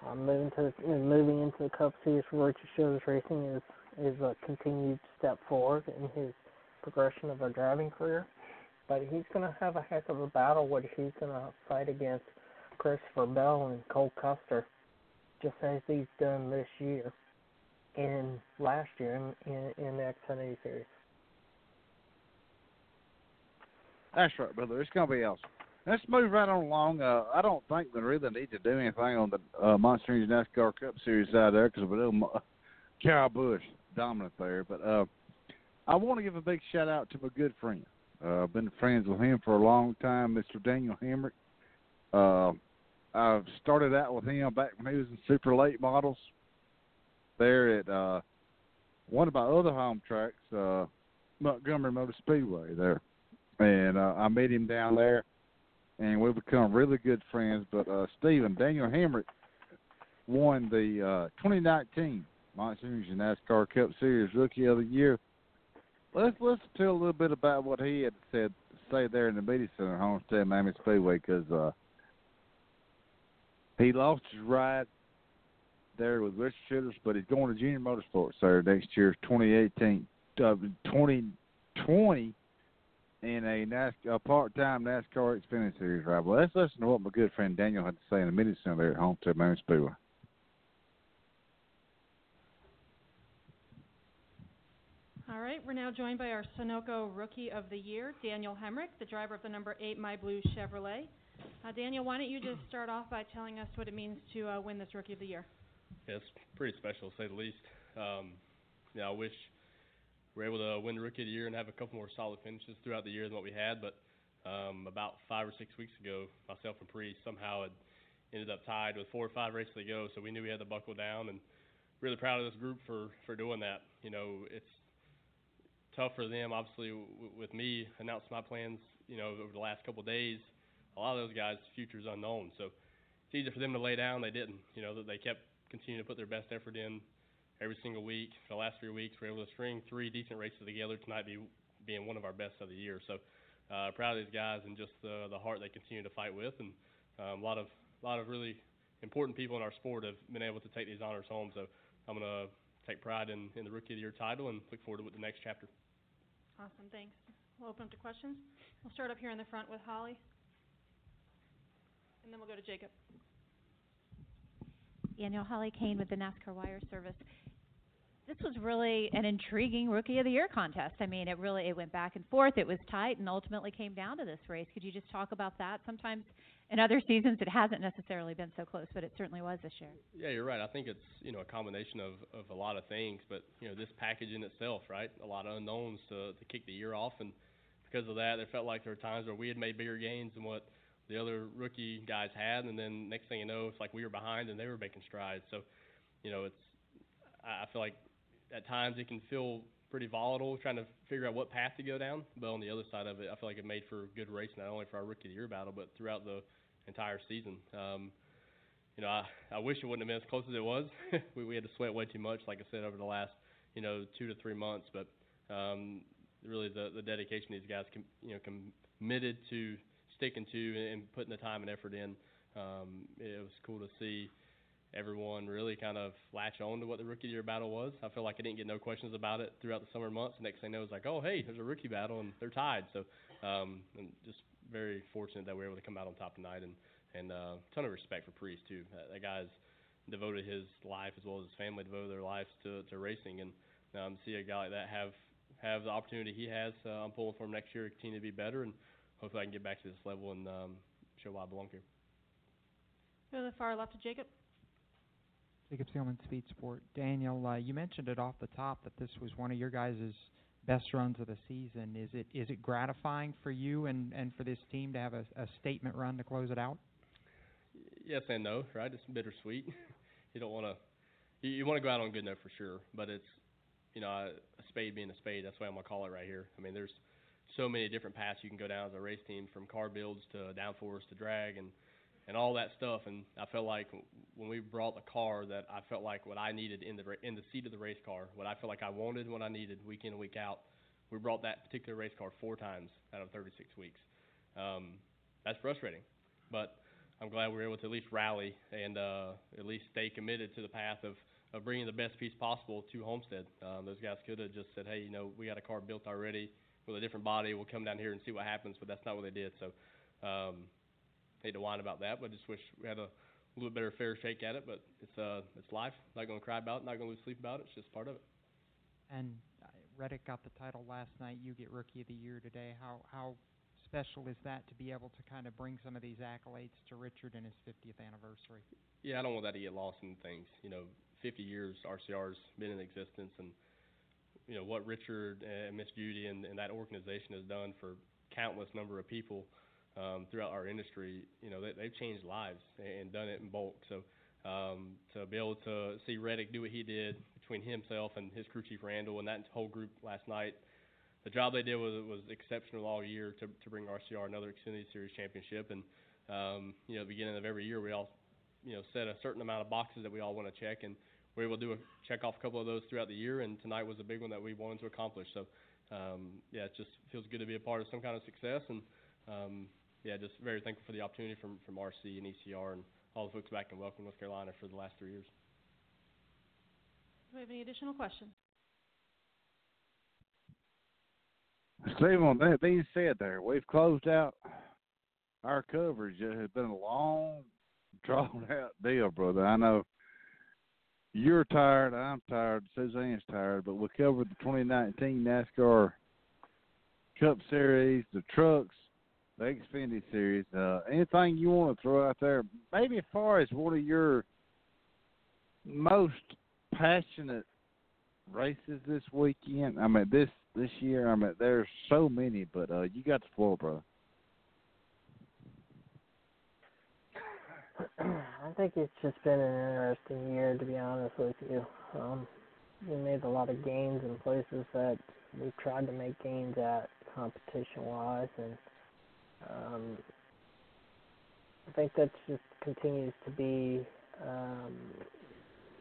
S6: Um, moving to the, moving into the Cup Series for Richard Childress Racing is is a continued step forward in his progression of a driving career but he's going to have a heck of a battle when he's going to fight against Christopher Bell and Cole Custer, just as he's done this year and last year in, in, in the Series.
S5: That's right, brother. It's to be awesome. Let's move right on along. Uh, I don't think we really need to do anything on the uh, Monster Energy NASCAR Cup Series out there because we know uh, Kyle Busch dominant there. But uh, I want to give a big shout out to my good friend. Uh, I've been friends with him for a long time, Mr. Daniel Hemric. Uh, I've started out with him back when he was in super late models there at uh, one of my other home tracks, uh, Montgomery Motor Speedway there. And uh, I met him down there, and we've become really good friends. But uh, Stephen, Daniel Hemric won the uh, 2019 Monster Energy NASCAR Cup Series Rookie of the Year let's listen to a little bit about what he had said say there in the media center Homestead Miami Speedway because uh, he lost his ride there with Richard Childress, but he's going to Junior Motorsports there next year, 2018, uh, 2020, in a, NASCAR, a part-time NASCAR Xfinity Series. Well, let's listen to what my good friend Daniel had to say in the media center there at Homestead Miami Speedway.
S24: All right, we're now joined by our Sunoco Rookie of the Year, Daniel Hemric, the driver of the number eight My Blue Chevrolet. Uh, Daniel, why don't you just start off by telling us what it means to uh, win this Rookie of the Year?
S25: Yeah, it's pretty special to say the least. Um, yeah, I wish we were able to win the Rookie of the Year and have a couple more solid finishes throughout the year than what we had. But um, about five or six weeks ago, myself and Preece somehow had ended up tied with four or five races to go. So we knew we had to buckle down, and really proud of this group for for doing that. You know, it's tough for them. Obviously, w- with me announcing my plans, you know, over the last couple of days, a lot of those guys' future's unknown. So it's easy for them to lay down. They didn't. You know, they kept continuing to put their best effort in every single week. For the last three weeks, we are able to string three decent races together. Tonight be being one of our best of the year. So uh, proud of these guys and just the the heart they continue to fight with, and um, a lot of a lot of really important people in our sport have been able to take these honors home. So I'm gonna take pride in, in the Rookie of the Year title and look forward to the next chapter.
S24: Awesome, thanks. We'll open up to questions. We'll start up here in the front with Holly. And then we'll go to Jacob.
S26: Daniel Holly Cain with the NASCAR Wire Service. This was really an intriguing Rookie of the Year contest. I mean, it really it went back and forth. It was tight, and ultimately came down to this race. Could you just talk about that? Sometimes in other seasons it hasn't necessarily been so close, but it certainly was this year.
S25: Yeah, you're right. I think it's you know a combination of of a lot of things, but you know this package in itself, right? A lot of unknowns to to kick the year off, and because of that, there felt like there were times where we had made bigger gains than what the other rookie guys had, and then next thing you know, it's like we were behind and they were making strides. So, you know, it's I feel like at times it can feel pretty volatile trying to figure out what path to go down. But on the other side of it, I feel like it made for good race, not only for our rookie of the year battle, but throughout the entire season. Um, you know, I, I wish it wouldn't have been as close as it was. we, we had to sweat way too much, like I said, over the last, you know, two to three months. But um, really, the the dedication these guys, com, you know, committed to sticking to and putting the time and effort in. Um, it was cool to see everyone really kind of latch on to what the rookie year battle was. I feel like I didn't get no questions about it throughout the summer months. Next thing I know, it's like, oh hey, there's a rookie battle and they're tied. So, um, and just very fortunate that we were able to come out on top tonight and and uh, ton of respect for Preece too. That, that guy's devoted his life as well as his family devoted their lives to to racing, and um, to see a guy like that have have the opportunity he has, uh, I'm pulling for him next year continue to be better, and hopefully I can get back to this level and um, show why I belong here.
S24: Go to the far left of Jacob.
S27: Jacob Seelman, Speed Sport. Daniel, uh, you mentioned it off the top that this was one of your guys' best runs of the season. Is it is it gratifying for you and, and for this team to have a, a statement run to close it out?
S25: Yes and no, right? It's bittersweet. you don't want to, you, you want to go out on good note for sure, but it's, you know, a, a spade being a spade. That's why I'm gonna call it right here. I mean, there's so many different paths you can go down as a race team, from car builds to downforce to drag and and all that stuff. And I felt like when we brought the car, that I felt like what I needed in the in the seat of the race car, what I felt like I wanted, what I needed week in and week out. We brought that particular race car four times out of 36 weeks. Um, that's frustrating, but I'm glad we were able to at least rally and uh, at least stay committed to the path of, of bringing the best piece possible to Homestead. Um, those guys could have just said, hey, you know, we got a car built already with a different body. We'll come down here and see what happens, but that's not what they did. So, um, hate to whine about that, but just wish we had a little better fair shake at it. But it's uh, it's life. Not gonna cry about it. Not gonna lose sleep about it. It's just part of it.
S27: And uh, Reddick got the title last night. You get Rookie of the Year today. How how special is that to be able to kind of bring some of these accolades to Richard in his 50th anniversary?
S25: Yeah, I don't want that to get lost in things. You know, 50 years RCR's been in existence, and you know what Richard and Miss Judy and, and that organization has done for countless number of people um, throughout our industry. You know, they, they've changed lives and, and done it in bulk. So um, to be able to see Reddick do what he did between himself and his crew chief Randall and that whole group last night, the job they did was was exceptional all year to to bring RCR another Xfinity Series championship. And um, you know, beginning of every year, we all you know set a certain amount of boxes that we all want to check, and we are able to do a check off a couple of those throughout the year. And tonight was a big one that we wanted to accomplish. So um, yeah, it just feels good to be a part of some kind of success, and um, yeah, just very thankful for the opportunity from from RC and ECR and all the folks back in Welcome, North Carolina for the last three years.
S24: Do we have any additional questions?
S5: Stephen, that being said, there we've closed out our coverage. It has been a long, drawn out deal, brother. I know you're tired, I'm tired, Suzanne's tired, but we covered the 2019 NASCAR Cup Series, the trucks, the Xfinity Series. Uh, anything you want to throw out there? Maybe as far as one of your most passionate races this weekend. I mean, this this year. I mean, there's so many, but uh, you got the floor, bro.
S6: I think it's just been an interesting year, to be honest with you. Um, we made a lot of gains in places that we tried to make gains at competition-wise, and um, I think that just continues to be um,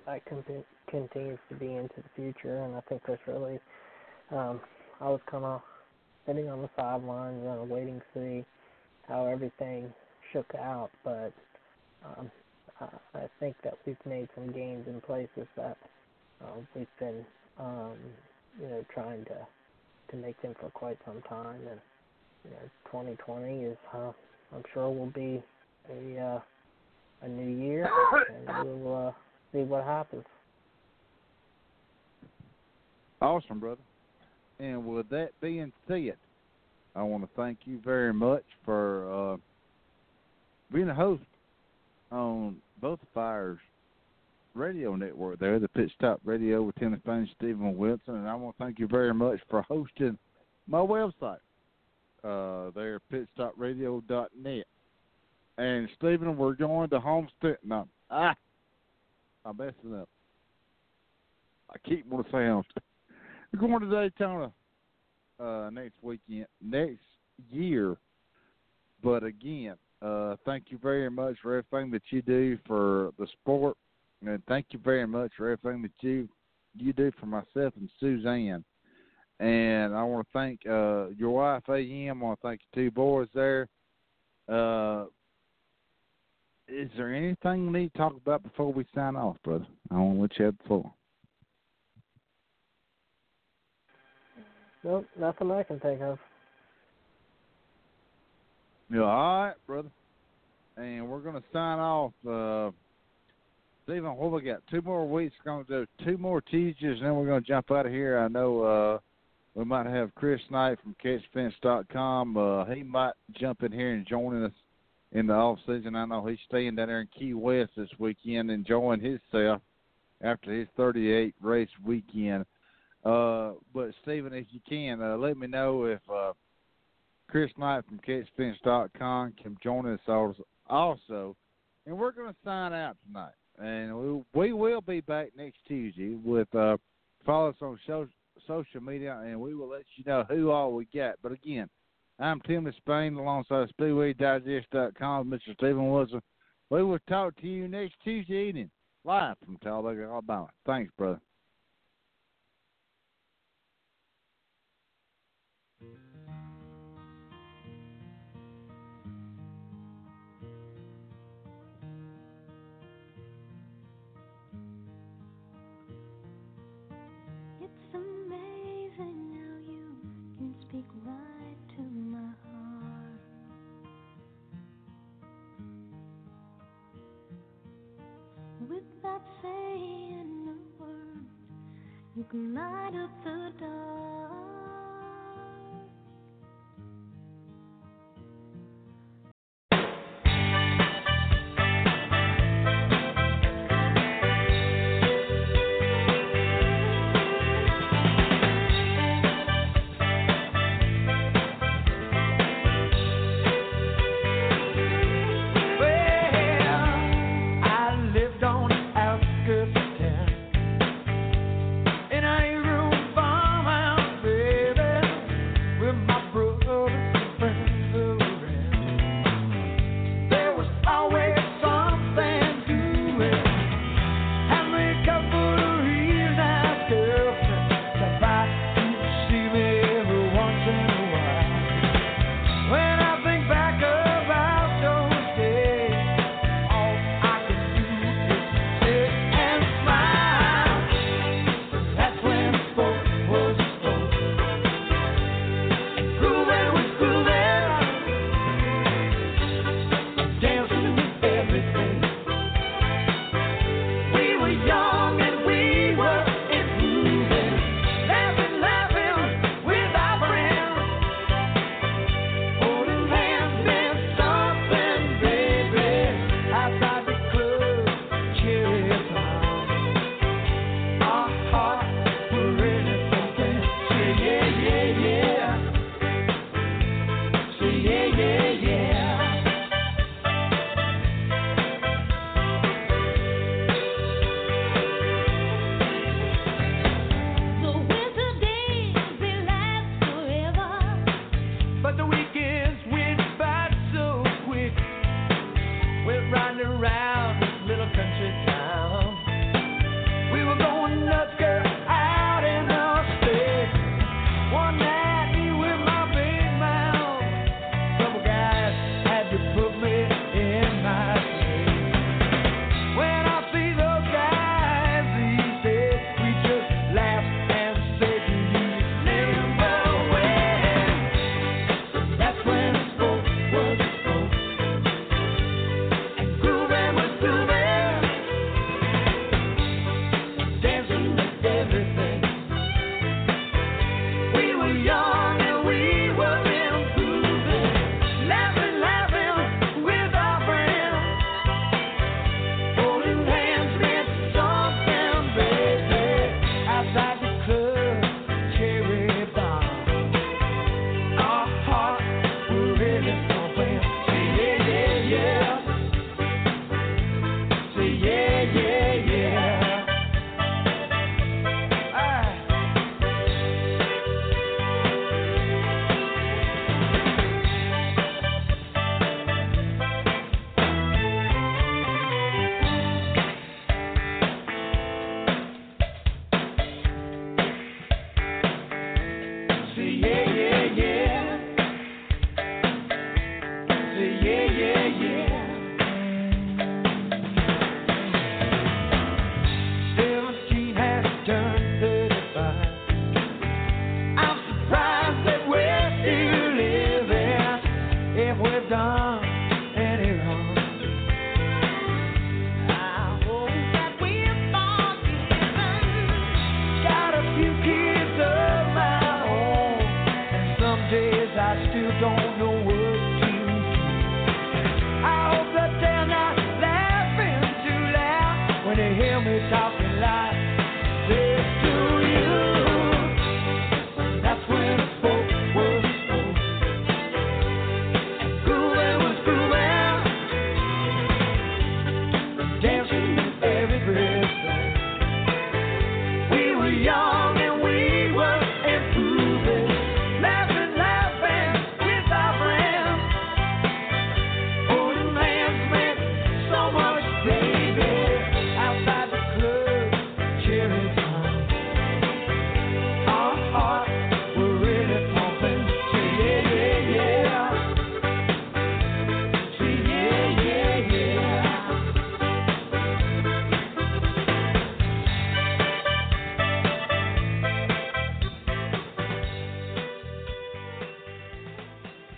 S6: that con- continues to be into the future, and I think that's really um, I was kind of sitting on the sidelines and waiting to see how everything shook out, but um, I, think that we've made some gains in places that uh, we've been, um, you know, trying to to make them for quite some time, and you know, 2020 is, uh, I'm sure, will be a uh, a new year, and we'll uh, see what happens.
S5: Awesome, brother. And with that being said, I want to thank you very much for uh, being a host on both Fires radio network there, the Pit Stop Radio with Tim Disspain Stephen Wilson. And I want to thank you very much for hosting my website uh, there, pitstopradio.net. And Stephen, we're going to Homestead. No, ah, I'm messing up. I keep wanting to say Homestead. We're going to Daytona uh, next weekend, next year. But again, uh, thank you very much for everything that you do for the sport, and thank you very much for everything that you you do for myself and Suzanne. And I want to thank uh, your wife, AM. I want to thank you two boys there. Uh, is there anything we need to talk about before we sign off, brother? I want to let you have the floor.
S6: Nope, nothing I can think of.
S5: Yeah, all right, brother. And we're gonna sign off. Uh, Stephen, what we got? Two more weeks. Going to do two more teasers, and then we're going to jump out of here. I know uh, we might have Chris Knight from CatchFence.com. Uh, he might jump in here and join us in the off season. I know he's staying down there in Key West this weekend, enjoying himself after his 38 race weekend. Uh, but Stephen, if you can, uh, let me know if uh, Chris Knight from CatchFence.com can join us also. And we're going to sign out tonight. And we, we will be back next Tuesday with uh, follow us on so, social media, and we will let you know who all we got. But again, I'm Tim Disspain alongside SpeedwayDigest.com, Mr. Steven Wilson. We will talk to you next Tuesday evening, live from Talladega, Alabama. Thanks, brother.
S28: Can light up the dark.